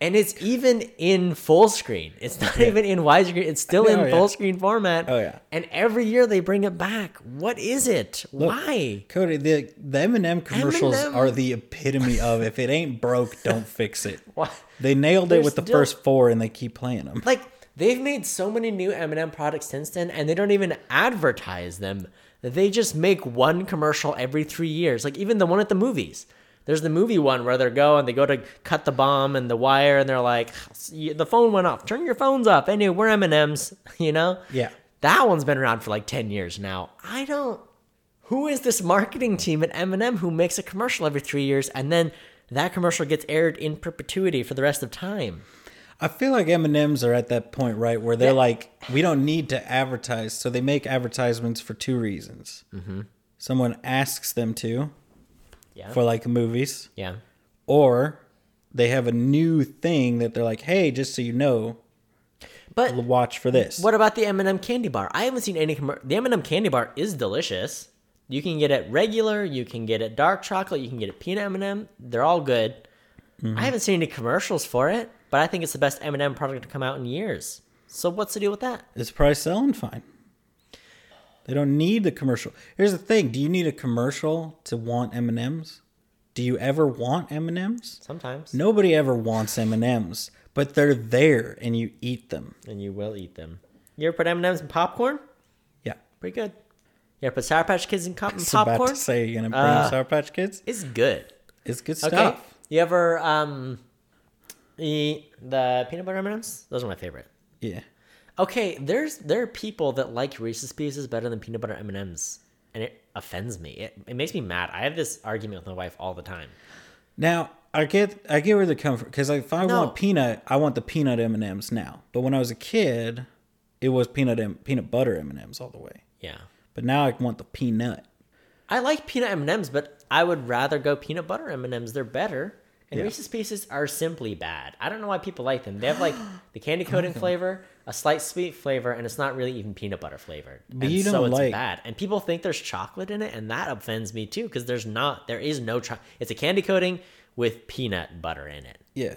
A: And it's even in full screen. It's not even in widescreen. It's still in
B: Oh, yeah.
A: full screen format.
B: Oh, yeah.
A: And every year they bring it back. What is it? Why?
B: Cody, the the M&M commercials
A: M&M.
B: are the epitome of if it ain't broke, don't fix it. [LAUGHS]
A: Why?
B: They nailed
A: They're
B: it with the
A: still-
B: first four and they keep playing them.
A: Like they've made so many new M&M products since then, and they don't even advertise them. They just make one commercial every three years. Like even the one at the movies. There's the movie one where they go and they go to cut the bomb and the wire, and they're like, "The phone went off. Turn your phones off." Anyway, we're M and M's. [LAUGHS] You know.
B: Yeah.
A: That one's been around for like ten years now. I don't. Who is this marketing team at M&M who makes a commercial every three years and then that commercial gets aired in perpetuity for the rest of time?
B: I feel like M&Ms are at that point, right, where they're
A: Yeah.
B: like, we don't need to advertise, so they make advertisements for two reasons. Mm-hmm. Someone asks them to
A: Yeah.
B: for like movies,
A: yeah.
B: or they have a new thing that they're like, hey, just so you know,
A: But
B: watch for this.
A: what about the M&M candy bar? I haven't seen any commer- The M&M candy bar is delicious. You can get it regular, you can get it dark chocolate, you can get it peanut M&M. They're all good. I haven't seen any commercials for it, but I think it's the best M&M product to come out in years. So what's the deal with that?
B: It's probably selling fine. They don't need the commercial. Here's the thing: Do you need a commercial to want M and M's? Do you ever want M and M's?
A: Sometimes.
B: Nobody ever wants M and M's, but they're there and you eat them.
A: And you will eat them. You ever put M&Ms in popcorn?
B: Yeah,
A: pretty good. You ever put Sour Patch Kids in and
B: It's about
A: popcorn.
B: to say you're gonna bring
A: Uh,
B: Sour Patch Kids.
A: It's good.
B: It's good
A: Okay.
B: stuff.
A: You ever um eat the peanut butter M&Ms? Those are my favorite.
B: Yeah.
A: Okay, there's there are people that like Reese's Pieces better than peanut butter M&Ms, and it offends me. It, it makes me mad. I have this argument with my wife all the time.
B: Now I get I get where they come from because if I
A: No.
B: want peanut, I want the peanut M and M's now. But when I was a kid, it was peanut M- peanut butter M and M's all the way.
A: Yeah.
B: But now I want the peanut.
A: I like peanut M&Ms, but I would rather go peanut butter M&Ms. They're better. And
B: Yeah.
A: Reese's Pieces are simply bad. I don't know why people like them. They have like [GASPS] the candy coating flavor, a slight sweet flavor, and it's not really even peanut butter flavored.
B: But
A: and
B: you
A: so
B: don't
A: it's
B: like-
A: bad. And people think there's chocolate in it, and that offends me too because there's not. There is no chocolate. It's a candy coating with peanut butter in it.
B: Yeah.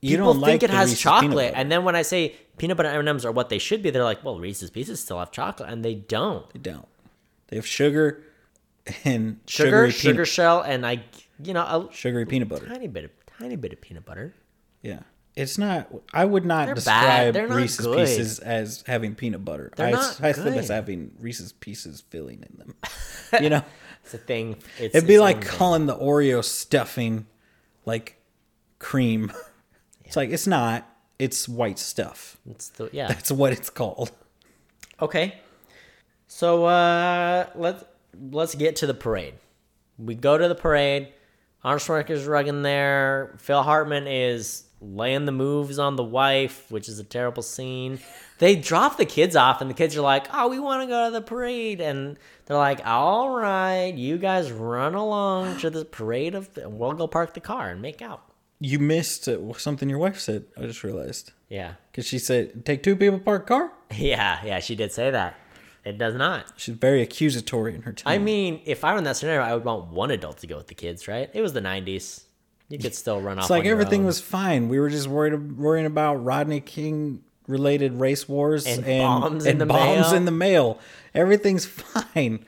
B: You
A: People
B: don't
A: think
B: like
A: it has
B: Reese's
A: chocolate, and then when I say peanut butter M&Ms are what they should be, they're like, "Well, Reese's Pieces still have chocolate," and they don't.
B: They don't. They have sugar and
A: Sugar, sugar
B: peanut,
A: shell, and I, you know, a
B: sugary peanut butter.
A: tiny bit of tiny bit of peanut butter.
B: Yeah. It's not. I would not
A: They're bad.
B: describe
A: They're not
B: Reese's
A: good.
B: Pieces as having peanut butter.
A: They're
B: I,
A: not
B: I think as having Reese's Pieces filling in them. [LAUGHS] you know,
A: It's a thing. It's,
B: it'd be
A: its
B: like
A: own thing.
B: calling the Oreo stuffing like cream. [LAUGHS] It's like it's not. It's white stuff.
A: It's the, yeah.
B: That's what it's called.
A: Okay. So uh, let's let's get to the parade. We go to the parade. Arnold is rugging there. Phil Hartman is laying the moves on the wife, which is a terrible scene. They drop the kids off, and the kids are like, "Oh, we want to go to the parade," and they're like, "All right, you guys run along to the parade of, and we'll go park the car and make out."
B: You missed uh, something your wife said. I just realized
A: Yeah,
B: because she said, "Take two people park car." [LAUGHS]
A: yeah, yeah. She did say that. It does not.
B: She's very accusatory in her tone.
A: I mean, if I were in that scenario, I would want one adult to go with the kids, right? It was the '90s. You could still run off.
B: It's like everything was fine. We were just worried worrying about Rodney King related race wars
A: And
B: and,
A: bombs in the
B: bombs
A: mail.
B: in the mail. Everything's [LAUGHS] fine.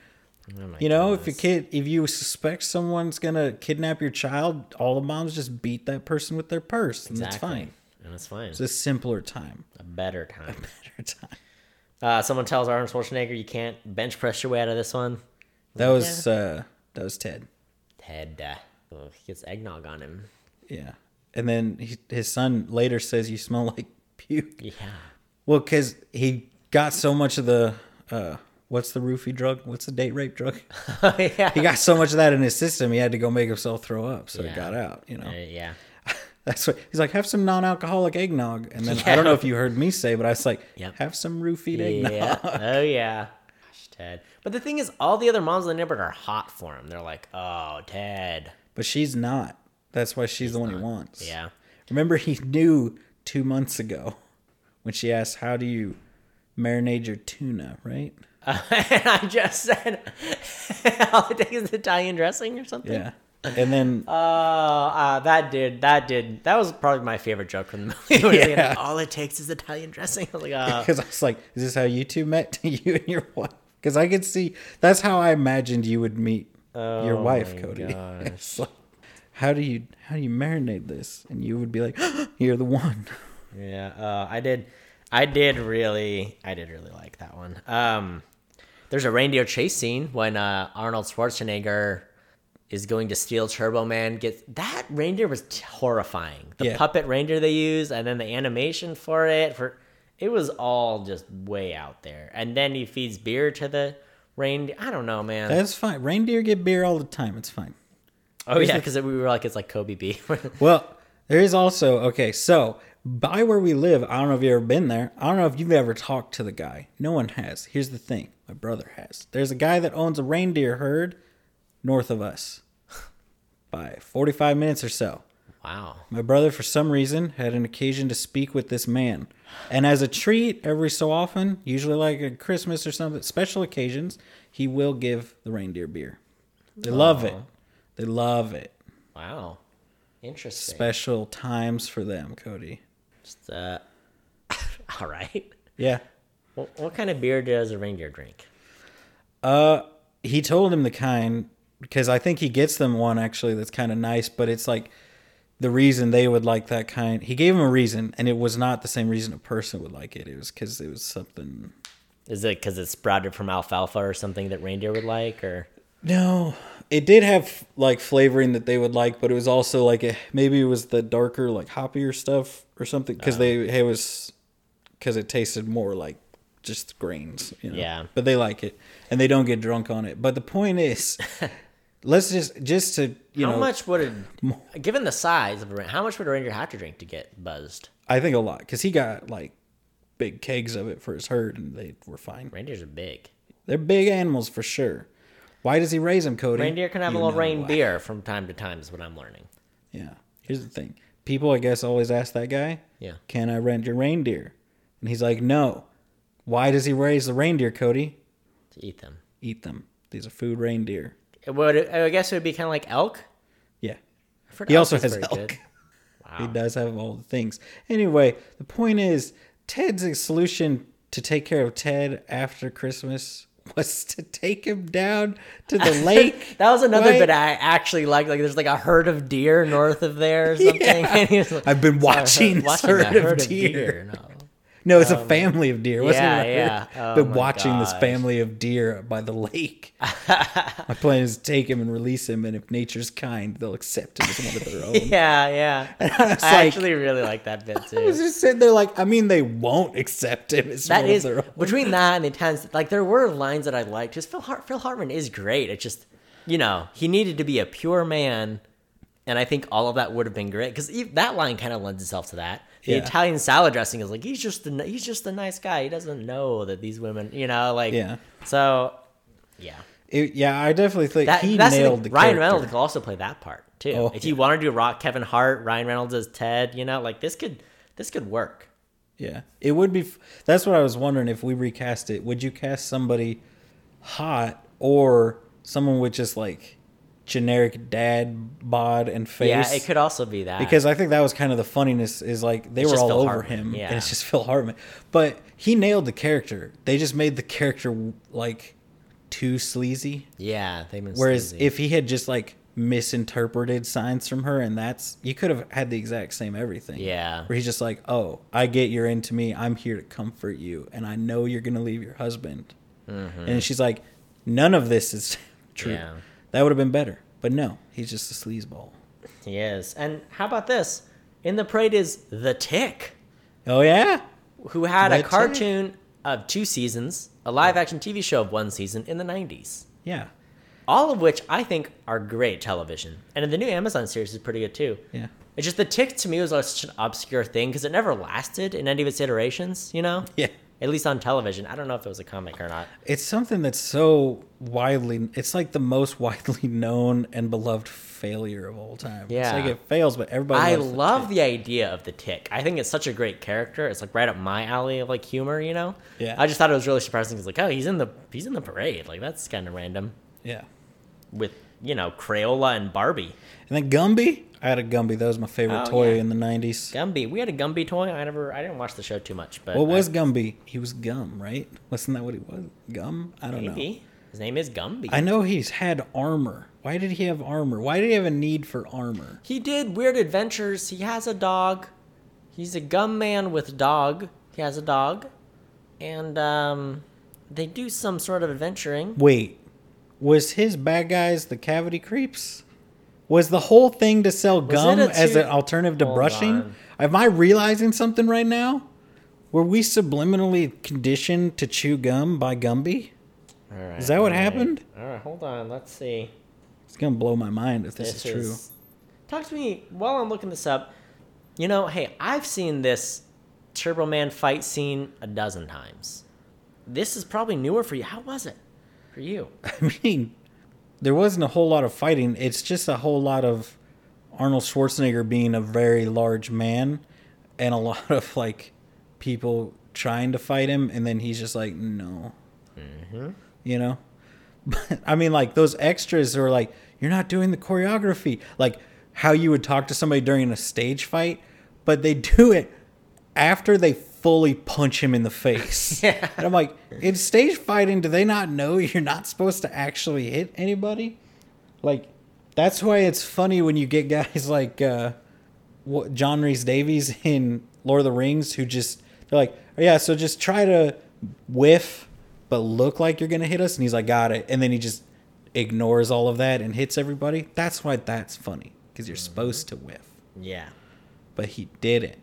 A: Oh
B: You know, if a kid, if you suspect someone's gonna kidnap your child, all the moms just beat that person with their purse, and it's fine.
A: and it's fine.
B: It's a simpler time.
A: a better time.
B: A better [LAUGHS] time.
A: Uh, someone tells Arnold Schwarzenegger you can't bench press your way out of this one.
B: That was uh that was Ted.
A: Ted, uh, oh, he gets eggnog on him.
B: Yeah, and then he, his son later says you smell like puke.
A: Yeah,
B: Well, because he got so much of the uh, what's the roofie drug? What's the date rape drug? [LAUGHS]
A: yeah,
B: he got so much of that in his system, he had to go make himself throw up, so
A: Yeah.
B: it got out. You know,
A: Uh, yeah.
B: That's what he's like. Have some non-alcoholic eggnog, and then I don't know if you heard me say, but I was like,
A: Yep.
B: have some roofied eggnog.
A: Yeah. Oh yeah. Gosh, Ted. But the thing is, all the other moms in the neighborhood are hot for him. They're like, "Oh, Ted."
B: But she's not. That's why she's, the one he wants.
A: Yeah.
B: Remember, he knew two months ago when she asked, "How do you marinate your tuna?" Right?
A: and [LAUGHS] I just said, [LAUGHS] all it takes is Italian dressing or something.
B: Yeah. And then
A: Oh, [LAUGHS] uh, that did that did that was probably my favorite joke from the movie. [LAUGHS] He's like, all it takes is Italian dressing. [LAUGHS] Was like, uh,
B: because I was like, "Is this how you two met? you and your wife?" Because I could see that's how I imagined you would meet your
A: Oh
B: wife,
A: my
B: Cody. Like, how do you how do you marinate this? And you would be like, [GASPS] "You're the one."
A: yeah, uh, I did, I did really, I did really like that one. Um, there's a reindeer chase scene when uh, Arnold Schwarzenegger is going to steal Turbo Man. Gets that reindeer was horrifying. The
B: Yeah.
A: puppet reindeer they use, and then the animation for it for it was all just way out there. And then he feeds beer to the reindeer. I don't know, man.
B: That's fine. Reindeer get beer all the time. It's fine.
A: oh yeah, because we were like it's like Kobe beef. [LAUGHS]
B: Well, there is also okay. So by where we live, I don't know if you've ever been there. I don't know if you've ever talked to the guy. No one has. Here's the thing: my brother has. There's a guy that owns a reindeer herd north of us [LAUGHS] by 45 minutes or so.
A: wow.
B: My brother, for some reason, had an occasion to speak with this man. And as a treat, every so often, usually like at Christmas or something, special occasions, he will give the reindeer beer. They love it. They love it.
A: Wow. Interesting.
B: Special times for them, Cody.
A: Just, uh, [LAUGHS] all right.
B: Yeah.
A: What, what kind of beer does a reindeer drink?
B: Uh, he told him the kind because I think he gets them one actually that's kind of nice, but it's like the reason they would like that kind. He gave him a reason, and it was not the same reason a person would like it. It was because it was something
A: Is it because it's sprouted from alfalfa or something that reindeer would like, or
B: No, it did have like flavoring that they would like, but it was also like a, maybe it was the darker like hoppier stuff or something because they oh. it was because it tasted more like just grains. You know?
A: Yeah.
B: but they like it and they don't get drunk on it. But the point is, [LAUGHS] let's just just to you
A: how
B: know, how
A: much would it, [LAUGHS] given the size of a reindeer, how much would a reindeer have to drink to get buzzed?
B: I think a lot because he got like big kegs of it for his herd and they were fine.
A: Reindeers are big.
B: They're big animals for sure. Why does he raise them, Cody?
A: Reindeer can have
B: You
A: a little rain
B: why.
A: beer from time to time, is what I'm learning.
B: Yeah. Here's the thing. People, I guess, always ask that guy,
A: Yeah.
B: Can I rent your reindeer? And he's like, No. Why does he raise the reindeer, Cody?
A: To eat them.
B: Eat them. These are food reindeer.
A: It would, I guess it would be kind of like elk.
B: Yeah. He
A: elk
B: also has elk.
A: good.
B: He does have all the things. Anyway, the point is, Ted's solution to take care of Ted after Christmas [LAUGHS] was to take him down to the [LAUGHS] lake.
A: That was another
B: right?
A: bit I actually liked. Like, there's like a herd of deer north of there or [LAUGHS] something.
B: Yeah.
A: And he was like,
B: I've been
A: "Sorry,
B: watching this
A: watching
B: herd
A: a
B: of deer."
A: No.
B: No, it's a um, family of deer. Wasn't
A: yeah,
B: it?
A: yeah. [LAUGHS] Oh
B: watching this family of deer by the lake. [LAUGHS] My plan is to take him and release him, and if nature's kind, they'll accept him as one of their [LAUGHS] own.
A: Yeah, yeah.
B: I was
A: I
B: like-
A: actually really like that bit
B: I was
A: too.
B: just sitting there like, I mean, they won't accept him as
A: That
B: one
A: is
B: of their own.
A: between that and the intense. Like there were lines that I liked. Just Phil Hart, Phil Hartman is great. It just, you know, he needed to be a pure man, and I think all of that would have been great because that line kind of lends itself to that. The
B: Yeah.
A: Italian salad dressing is like he's just the he's just a nice guy. He doesn't know that these women, you know, like
B: Yeah.
A: So, yeah,
B: It- yeah, I definitely think
A: that,
B: he
A: the
B: nailed
A: thing.
B: the
A: Ryan
B: character.
A: Reynolds could also play that part too.
B: Oh,
A: if you want to do Rock Kevin Hart, Ryan Reynolds as Ted, you know, like this could this could work.
B: Yeah, it would be. f- That's what I was wondering. If we recast it, would you cast somebody hot or someone with just like generic dad bod and face?
A: Yeah, it could also be that
B: because I think that was kind of the funniness is like they
A: It's
B: were all
A: Phil
B: over
A: Hartman,
B: him
A: yeah.
B: and it's just [LAUGHS] Phil Hartman. But he nailed the character. They just made the character like too sleazy.
A: yeah, they've
B: Whereas
A: sleazy.
B: if he had just like misinterpreted signs from her and that's you could have had the exact same everything.
A: Yeah.
B: Where he's just like, "Oh, I get you're into me. I'm here to comfort you and I know you're going to leave your husband." And she's like, "None of this is [LAUGHS] true."
A: Mm-hmm. Yeah.
B: That would have been better. But no, he's just a sleazeball.
A: He is. And how about this? In the parade is The Tick,
B: Oh yeah?
A: who had
B: The
A: a
B: Tick?
A: cartoon of two seasons, a live action TV show of one season in the 90s.
B: Yeah.
A: All of which I think are great television. And the new Amazon series is pretty good too.
B: Yeah.
A: It's just The Tick to me was such an obscure thing because it never lasted in any of its iterations, you know? [LAUGHS]
B: Yeah.
A: At least on television. I don't know if it was a comic or not.
B: It's something that's so widely it's like the most [LAUGHS] widely known and beloved failure of all time.
A: Yeah, It's
B: like it fails, but everybody
A: I
B: loves the
A: love
B: Tick.
A: the idea of the tick. I think it's such a great character. It's like right up my alley of like humor, you know.
B: Yeah.
A: I just thought it was really surprising. It's like, oh, he's in the he's in the parade. Like that's kind of random
B: Yeah.
A: with you know Crayola and Barbie.
B: And then Gumby, I had a Gumby. That was my favorite
A: Oh,
B: toy
A: yeah.
B: in the '90s.
A: Gumby. We had a Gumby toy. I never. I didn't watch the show too much, but
B: What was
A: I-
B: Gumby? He was Gum, right? Wasn't that what he was? Gum? I don't know.
A: maybe his name is Gumby.
B: I know he's had armor. Why did he have armor? Why did he have a need for armor?
A: he did weird adventures. He has a dog. He's a gum man with dog. He has a dog, and um, they do some sort of adventuring.
B: Wait, was his bad guys the cavity creeps? Was the whole thing to sell gum as an alternative to
A: Hold
B: brushing?
A: on.
B: Am I realizing something right now? Were we subliminally conditioned to chew gum by Gumby?
A: All right,
B: Is that what
A: all right.
B: happened?
A: All right, hold on. Let's see.
B: It's gonna blow my mind if this,
A: This
B: is true.
A: is. Talk to me while I'm looking this up. You know, hey, I've seen this Turbo Man fight scene a dozen times. This is probably newer for you. How was it for you? [LAUGHS]
B: I mean, there wasn't a whole lot of fighting. It's just a whole lot of Arnold Schwarzenegger being a very large man and a [LAUGHS] lot of like people trying to fight him, and then he's just like, no. Mm-hmm. You know? [LAUGHS] But I mean, like those extras are like, you're not doing the choreography. Like how you would talk to somebody during a stage fight, but they [LAUGHS] do it after they fully punch him in the face. [LAUGHS]
A: Yeah.
B: And I'm like, in stage fighting, do they not know you're not supposed to actually hit anybody? Like, that's why it's funny when you get guys [LAUGHS] like uh, what, John Rhys-Davies in Lord of the Rings who just, they're like, oh, yeah, so just try to whiff but look like you're gonna hit us, and he's like, got it, and then he just ignores all of that and hits everybody. That's why that's funny because you're supposed to whiff,
A: Yeah.
B: but he didn't.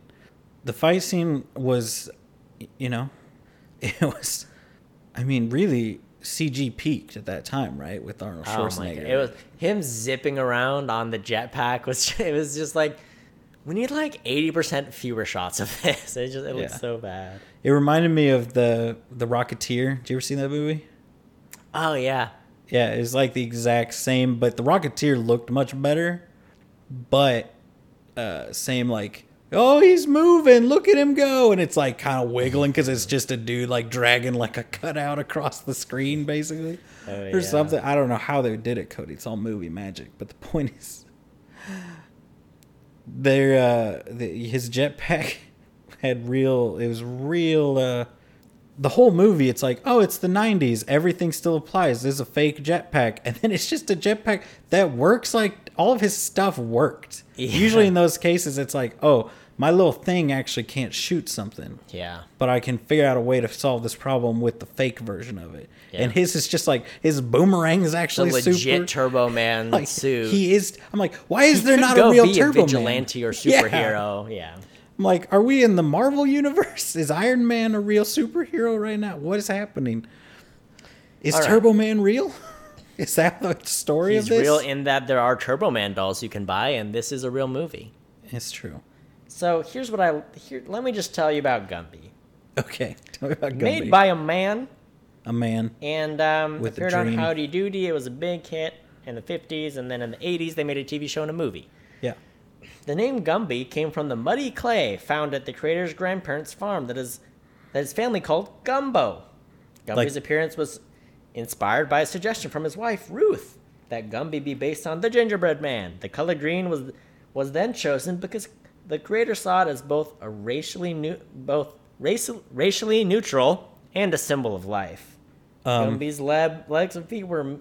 B: The fight scene was, you know, [LAUGHS] it was. I mean, really, CG peaked at that time, right? With Arnold
A: Oh my
B: Schwarzenegger.
A: god! It was him zipping around on the jetpack. Was [LAUGHS] it was just like we need like eighty percent fewer shots of [LAUGHS] this. It just it looks
B: Yeah.
A: so bad.
B: It reminded me of the the Rocketeer. Did you ever see that movie?
A: Oh yeah,
B: Yeah, it's like the exact same, but the Rocketeer looked much better. But uh same like, oh, he's moving, look at him go, and it's like kind of wiggling because it's just a dude like dragging like a cutout across the screen, basically,
A: Oh,
B: or something. I don't know how they did it, Cody. It's all movie magic. But the point is, their uh, the, his jetpack [LAUGHS] had real. It was real. uh the whole movie, it's like, oh, it's the 90s. Everything still applies. There's a fake jetpack. And then it's just a jetpack that works like all of his stuff worked.
A: Yeah.
B: Usually in those cases, it's like, oh, my little thing actually can't shoot something,
A: yeah.
B: but I can figure out a way to solve this problem with the fake version of it.
A: Yeah.
B: And his is just like, his boomerang is
A: The
B: actually
A: legit
B: super.
A: Turbo Man [LAUGHS]
B: like,
A: suit.
B: he is. I'm like, why is
A: He
B: there not a real Turbo Man?
A: vigilante or [LAUGHS] superhero. Yeah.
B: I'm like, are we in the Marvel universe? Is Iron Man a real superhero right now? What is happening? Is
A: right.
B: Turbo Man real? [LAUGHS] [LAUGHS] Is that the story
A: He's
B: of this?
A: real in that there are Turbo Man dolls you can buy, and this is a real movie.
B: it's true.
A: So here's what I here. Let me just tell you about Gumby.
B: Okay, [LAUGHS] tell me about Gumby.
A: Made by a man,
B: a man.
A: and um,
B: With
A: appeared on. Howdy Doody. It was a big hit in the 50s, and then in the 80s they made a TV show and a movie.
B: Yeah.
A: The name Gumby came from the muddy clay found at the creator's grandparents' farm that is that his family called Gumbo. Gumby's
B: Like-
A: appearance was inspired by a suggestion from his wife Ruth that Gumby be based on the gingerbread man. The color green was was then chosen because the creator saw it as both a racially new, both racial, racially neutral and a symbol of life.
B: Um,
A: Gumby's lab, legs and feet were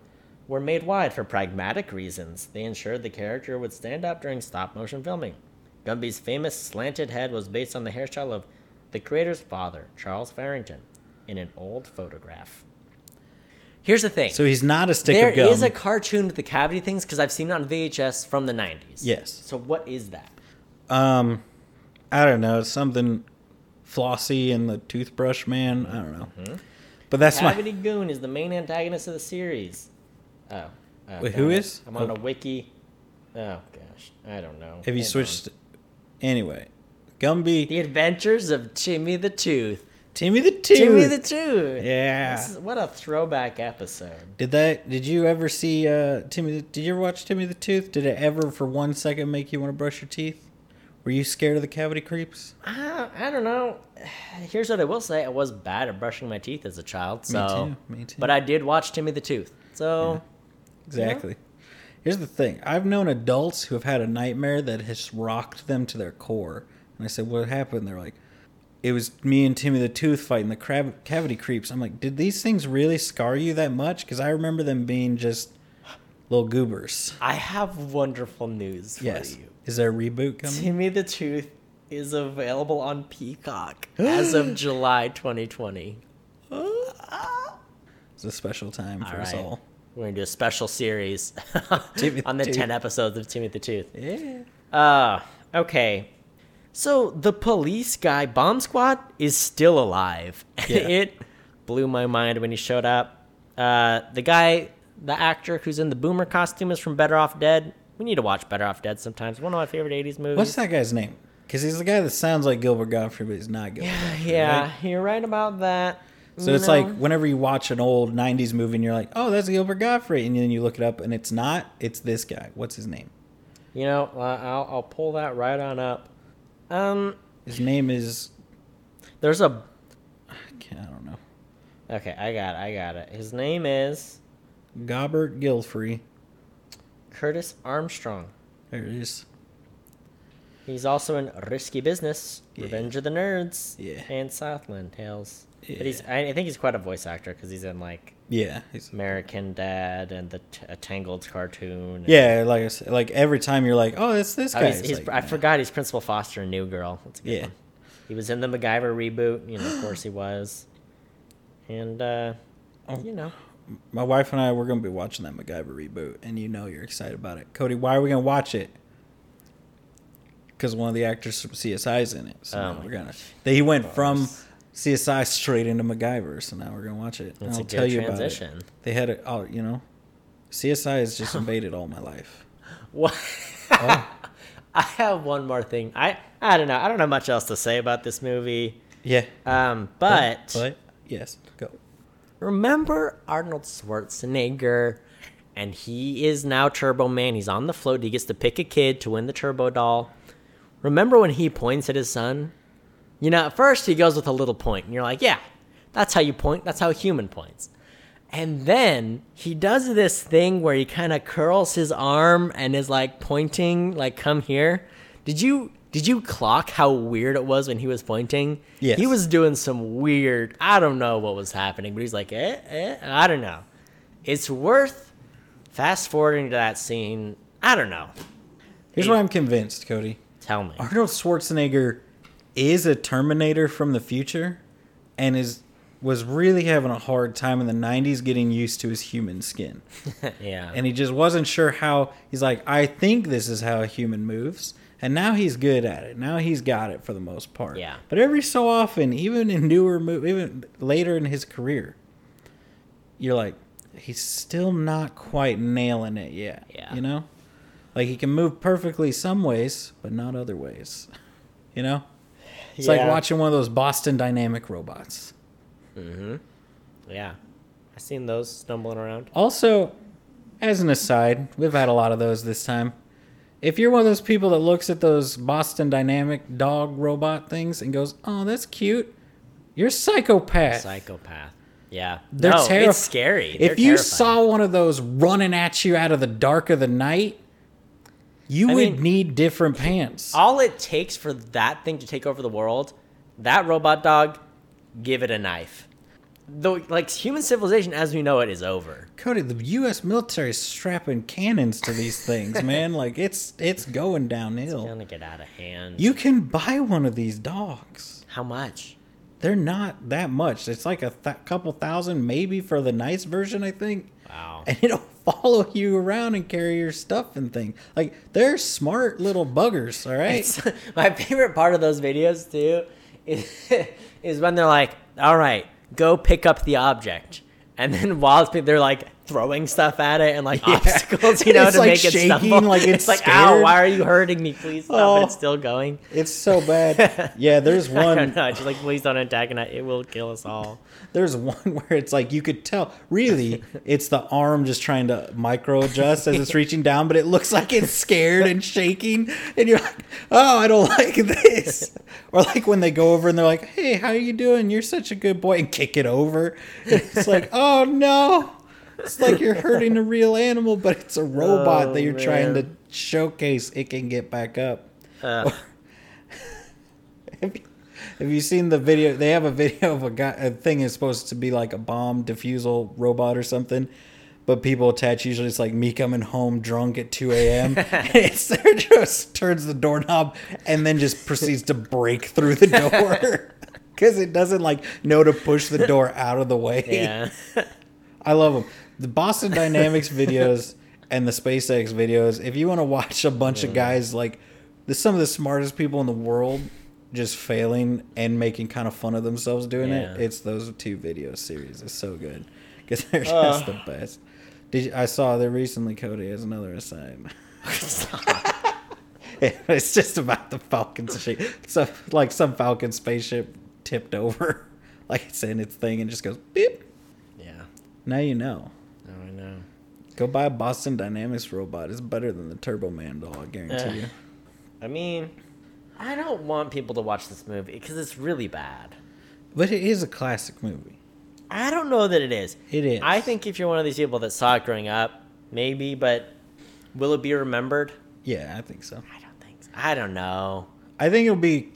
A: were made wide for pragmatic reasons. They ensured the character would stand up during stop motion filming. Gumby's famous slanted head was based on the hairstyle of the creator's father, Charles Farrington, in an old photograph. Here's the thing.
B: so he's not a stick
A: There
B: of gum.
A: is a cartoon with the cavity things because I've seen it on VHS from the 90s.
B: Yes.
A: So what is that?
B: um, I don't know. Something flossy and the toothbrush man. I don't know.
A: Mm-hmm.
B: But that's
A: Cavity. Goon is the main antagonist of the series. Oh. oh
B: Wait,
A: damn it.
B: is?
A: I'm on
B: Oh.
A: a wiki. Oh gosh, I don't know.
B: Have you
A: Hold on.
B: switched? Anyway, Gumby,
A: The Adventures of Timmy the Tooth.
B: Timmy the Tooth.
A: Timmy the Tooth.
B: Yeah.
A: This is- what a throwback episode.
B: Did that? Did you ever see uh, Timmy? the- Did you ever watch Timmy the Tooth? Did it ever, for one second, make you want to brush your teeth? Were you scared of the cavity creeps?
A: I, I don't know. Here's what I will say: I was bad at brushing my teeth as a child. So,
B: too, me too.
A: But I did watch Timmy the Tooth. So,
B: Exactly. Here's the thing: I've known adults who have had a nightmare that has rocked them to their core. And I said, "What happened?" They're like, "It was me and Timmy the Tooth fighting the crab- cavity creeps." I'm like, "Did these things really scar you that much?" Because I remember them being just little goobers.
A: I have wonderful news for
B: Yes.
A: you.
B: Is there a reboot coming?
A: Timmy the Tooth is available on Peacock [GASPS] as of July 2020.
B: It's a special time for
A: All
B: us all.
A: We're gonna do a special series [LAUGHS]
B: Timmy [LAUGHS]
A: on the. 10 episodes of Timmy the Tooth.
B: Yeah.
A: Uh, okay. So the police guy, Bomb Squad, is still alive. [LAUGHS]
B: Yeah.
A: it blew my mind when he showed up. Uh, the guy, the actor who's in the boomer costume is from Better Off Dead. We need to watch Better Off Dead sometimes. One of my favorite 80s movies.
B: What's that guy's name? Because he's the guy that sounds like Gilbert Godfrey, but he's not Gilbert. Godfrey,
A: Yeah,
B: right?
A: you're right about that.
B: So it's
A: know?
B: like whenever you watch an old '90s movie and you're like, "Oh, that's Gilbert Godfrey," and then you look it up and it's not. It's this guy. What's his name?
A: You know, uh, I'll, I'll pull that right on up. Um,
B: His name is.
A: there's a.
B: I don't know.
A: Okay, I got it. I got it. His name is
B: Gobert Gilfrey.
A: Curtis Armstrong.
B: There it is.
A: He's also in Risky Business,
B: Yeah.
A: Revenge of the Nerds,
B: Yeah.
A: and Southland Tales. But he's, I I think he's quite a voice actor because he's in like
B: Yeah.
A: American Dad and the t- a Tangled cartoon.
B: yeah, like I said, like every time you're like, "Oh, it's this
A: Oh,
B: guy."
A: he's, he's,
B: like,
A: I
B: nah.
A: forgot he's Principal Foster in New Girl. That's a good
B: Yeah.
A: one. He was in the MacGyver reboot. You know, of course he was. And uh, you know.
B: My wife and I we're gonna be watching that MacGyver reboot, and you know you're excited about it. Cody, why are we gonna watch it? Because one of the actors from CSI is in it. So
A: Oh
B: we're gonna. They he went from. CSI straight into MacGyver, so now we're gonna watch it.
A: a
B: I'll
A: good
B: tell you about
A: transition.
B: it. They had it. Oh, you know, CSI has just [LAUGHS] invaded all my life.
A: What?
B: Oh. [LAUGHS]
A: I have one more thing. I I don't know. I don't know much else to say about this movie.
B: Yeah,
A: Um, but,
B: but yes, go.
A: remember Arnold Schwarzenegger, and he is now Turbo Man. He's on the float. He gets to pick a kid to win the Turbo Doll. Remember when he points at his son? You know, at first he goes with a little point, and you're like, yeah, that's how you point. That's how a human points. And then he does this thing where he kind of curls his arm and is like pointing, like "Come here." Did you did you clock how weird it was when he was pointing?
B: Yes.
A: He was doing some weird. I don't know what was happening, but he's like, eh, eh. I don't know. It's worth fast forwarding to that scene. I don't know.
B: Here's what I'm convinced, Cody.
A: Tell me.
B: Arnold Schwarzenegger is a Terminator from the future, and is was really having a hard time in the 90s getting used to his human skin. [LAUGHS]
A: yeah.
B: And he just wasn't sure how he's like, I think this is how a human moves. And now he's good at it. Now he's got it for the most part.
A: Yeah.
B: But every so often, even in newer movies, even later in his career, you're like, he's still not quite nailing it yet.
A: Yeah.
B: You know? Like he can move perfectly some ways, but not other ways. [LAUGHS] You know? It's like watching one of those Boston Dynamic robots. Mm-hmm.
A: yeah. I've seen those stumbling around.
B: Also, as an aside, we've had a lot of those this time. If you're one of those people that looks at those Boston Dynamic dog robot things and goes, "Oh, that's cute," you're a psychopath.
A: Psychopath. Yeah.
B: They're
A: no,
B: terrif-
A: it's scary.
B: If
A: They're
B: you
A: terrifying.
B: saw one of those running at you out of the dark of the night, you
A: I
B: would
A: mean,
B: need different pants.
A: all it takes for that thing to take over the world, that robot dog, give it a knife. Though, like human civilization as we know it is over.
B: Cody, the U.S. military is strapping cannons to these [LAUGHS] things, man. Like it's it's going downhill.
A: It's gonna get out of hand.
B: You can buy one of these dogs.
A: How much?
B: They're not that much. It's like a th- couple thousand, maybe for the nice version, I think.
A: Wow.
B: And it'll follow [LAUGHS] you around and carry your stuff and things. Like they're smart little buggers. All right.
A: It's, [LAUGHS] my favorite part of those videos too is, [LAUGHS] is when they're like, "All right, go pick up the object," and then while they're like throwing stuff at it and like
B: Yeah.
A: obstacles, you know,
B: It's,
A: to
B: like,
A: make it
B: shaking,
A: stumble.
B: like it's
A: like, "Ow, why are you hurting me? Please stop!"
B: Oh.
A: It's still going.
B: It's so bad. Yeah, there's one.
A: I don't know. Just like, please don't attack, and it will kill us all.
B: There's one [LAUGHS] where it's like you could tell. Really, it's the arm just trying to micro adjust as it's [LAUGHS] reaching down, but it looks like it's scared and shaking, and you're like, "Oh, I don't [LAUGHS] like this." Or like when they go over and they're like, "Hey, how are you doing? You're such a good boy," and kick it over. It's like, "Oh no." It's like you're hurting a real animal, but it's a robot
A: Oh,
B: that you're trying to showcase it can get back up.
A: Uh,
B: Have you, seen the video? They have a video of a guy. A thing is supposed to be like a bomb defusal robot or something, but people attach. Usually, it's like me coming home drunk at two a.m. it's there just turns the doorknob and then just proceeds to break through the door [LAUGHS] because it doesn't like know to push the door out of the way.
A: yeah. [LAUGHS]
B: I love them. The Boston Dynamics videos and the SpaceX videos. If you want to watch a bunch of guys like the, some of the smartest people in the world just failing and making kind of fun of themselves doing it. It's those two video series. It's so good [LAUGHS] because they're uh. just the best. Did you, I saw that recently? Cody has another aside. [LAUGHS] it's just about the Falcon shape. So like some Falcon spaceship tipped over, [LAUGHS] like it's in its thing and just goes beep.
A: yeah.
B: Now you know.
A: Oh, I know.
B: Go buy a Boston Dynamics robot. It's better than the Turbo Man doll, I guarantee
A: Ugh.
B: you.
A: I mean, I don't want people to watch this movie because it's really bad.
B: But it is a classic movie.
A: I don't know that it is.
B: It is.
A: I think if you're one of these people that saw it growing up, maybe, but will it be remembered?
B: Yeah, I think so.
A: I don't think so. I don't know.
B: I think it'll be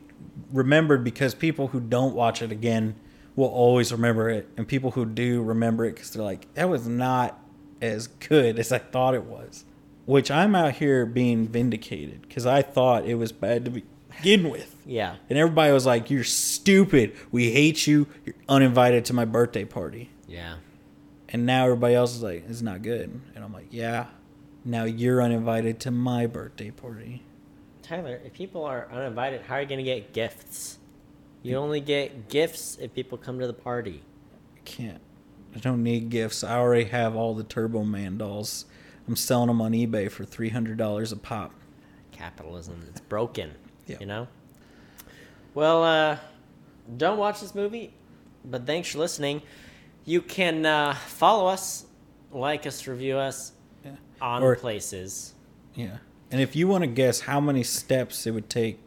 B: remembered because people who don't watch it again will always remember it, and people who do remember it because they're like, that was not as good as I thought it was. Which I'm out here being vindicated because I thought it was bad to begin with.
A: Yeah.
B: And everybody was like, You're stupid. We hate you. You're uninvited to my birthday party.
A: Yeah.
B: And now everybody else is like, it's not good. And I'm like, yeah. Now you're uninvited to my birthday party.
A: Tyler, if people are uninvited, how are you going to get gifts? You only get gifts if people come to the party.
B: I can't. I don't need gifts. I already have all the Turbo Man dolls. I'm selling them on eBay for $300 a pop.
A: Capitalism, it's broken.
B: Yeah.
A: You know? Well, uh, don't watch this movie, but thanks for listening. You can uh, follow us, like us, review us
B: Yeah.
A: on
B: Or-
A: places.
B: Yeah. And if you want to guess how many steps it would take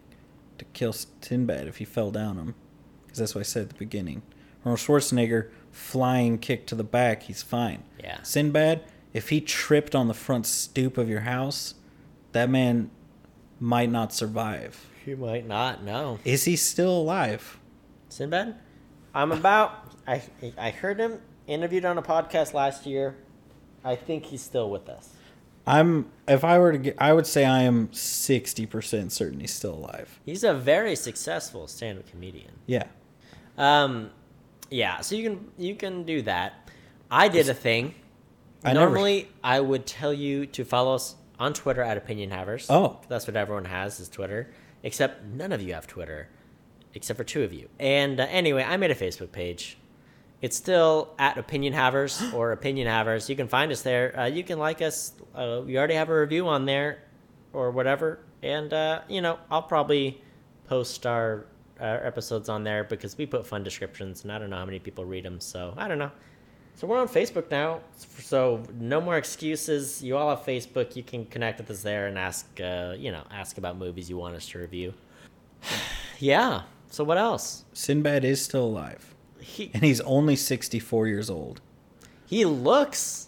B: to kill Sinbad if he fell down him, because that's what I said at the beginning. Arnold Schwarzenegger flying kick to the back, he's fine.
A: Yeah.
B: Sinbad, if he tripped on the front stoop of your house, that man might not survive.
A: You might not know.
B: Is he still alive?
A: Sinbad? I'm about. I I heard him interviewed on a podcast last year. I think he's still with us.
B: I'm. If I were to get, I would say I am sixty percent certain he's still alive.
A: He's a very successful stand-up comedian.
B: Yeah.
A: Um, yeah. So you can you can do that. I did a thing.
B: I never-
A: Normally, I would tell you to follow us on Twitter at Opinion Havers.
B: Oh.
A: that's what everyone has is Twitter. Except none of you have Twitter, except for two of you. And uh, anyway, I made a Facebook page. It's still at Opinion Havers [GASPS] or Opinion Havers. You can find us there. Uh, you can like us. Uh, we already have a review on there, or whatever. And uh, you know, I'll probably post our, our episodes on there because we put fun descriptions, and I don't know how many people read them. So I don't know. So we're on Facebook now. So no more excuses. You all have Facebook. You can connect with us there and ask, uh, you know, ask about movies you want us to review. [SIGHS] yeah. So what else?
B: Sinbad is still alive,
A: He
B: and he's only sixty-four years old.
A: he looks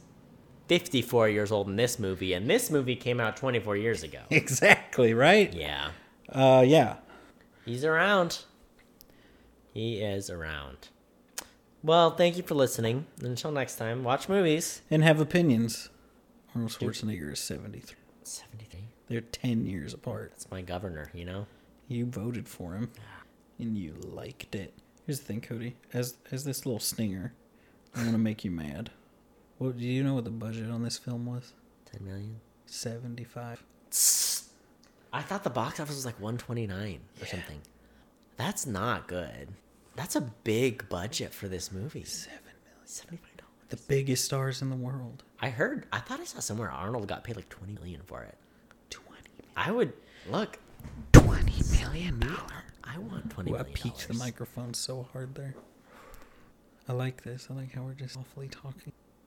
A: 54 years old in this movie, and this movie came out 24 years ago. [LAUGHS]
B: Exactly right.
A: Yeah.
B: Uh, yeah.
A: He's around. He is around. Well, thank you for listening. Until next time, watch movies.
B: And have opinions. Arnold Schwarzenegger is seventy-three.
A: 73.
B: They're ten years apart.
A: That's my governor, you know?
B: You voted for him, and you liked it. Here's the thing, Cody. As as this little stinger, I want to make you mad. What do you know what the budget on this film was?
A: 10 million.
B: Seventy-five.
A: I thought the box office was like 129 or something. That's not good. That's a big budget for this movie.
B: Seven million.
A: Seventy-five dollars.
B: The biggest stars in the world.
A: I heard. I thought I saw somewhere Arnold got paid like 20 million for it.
B: Twenty.
A: I would look.
B: Twenty million dollars.
A: I want 20
B: Ooh, I peaked the microphone so hard there. I like this. I like how we're just awfully talking.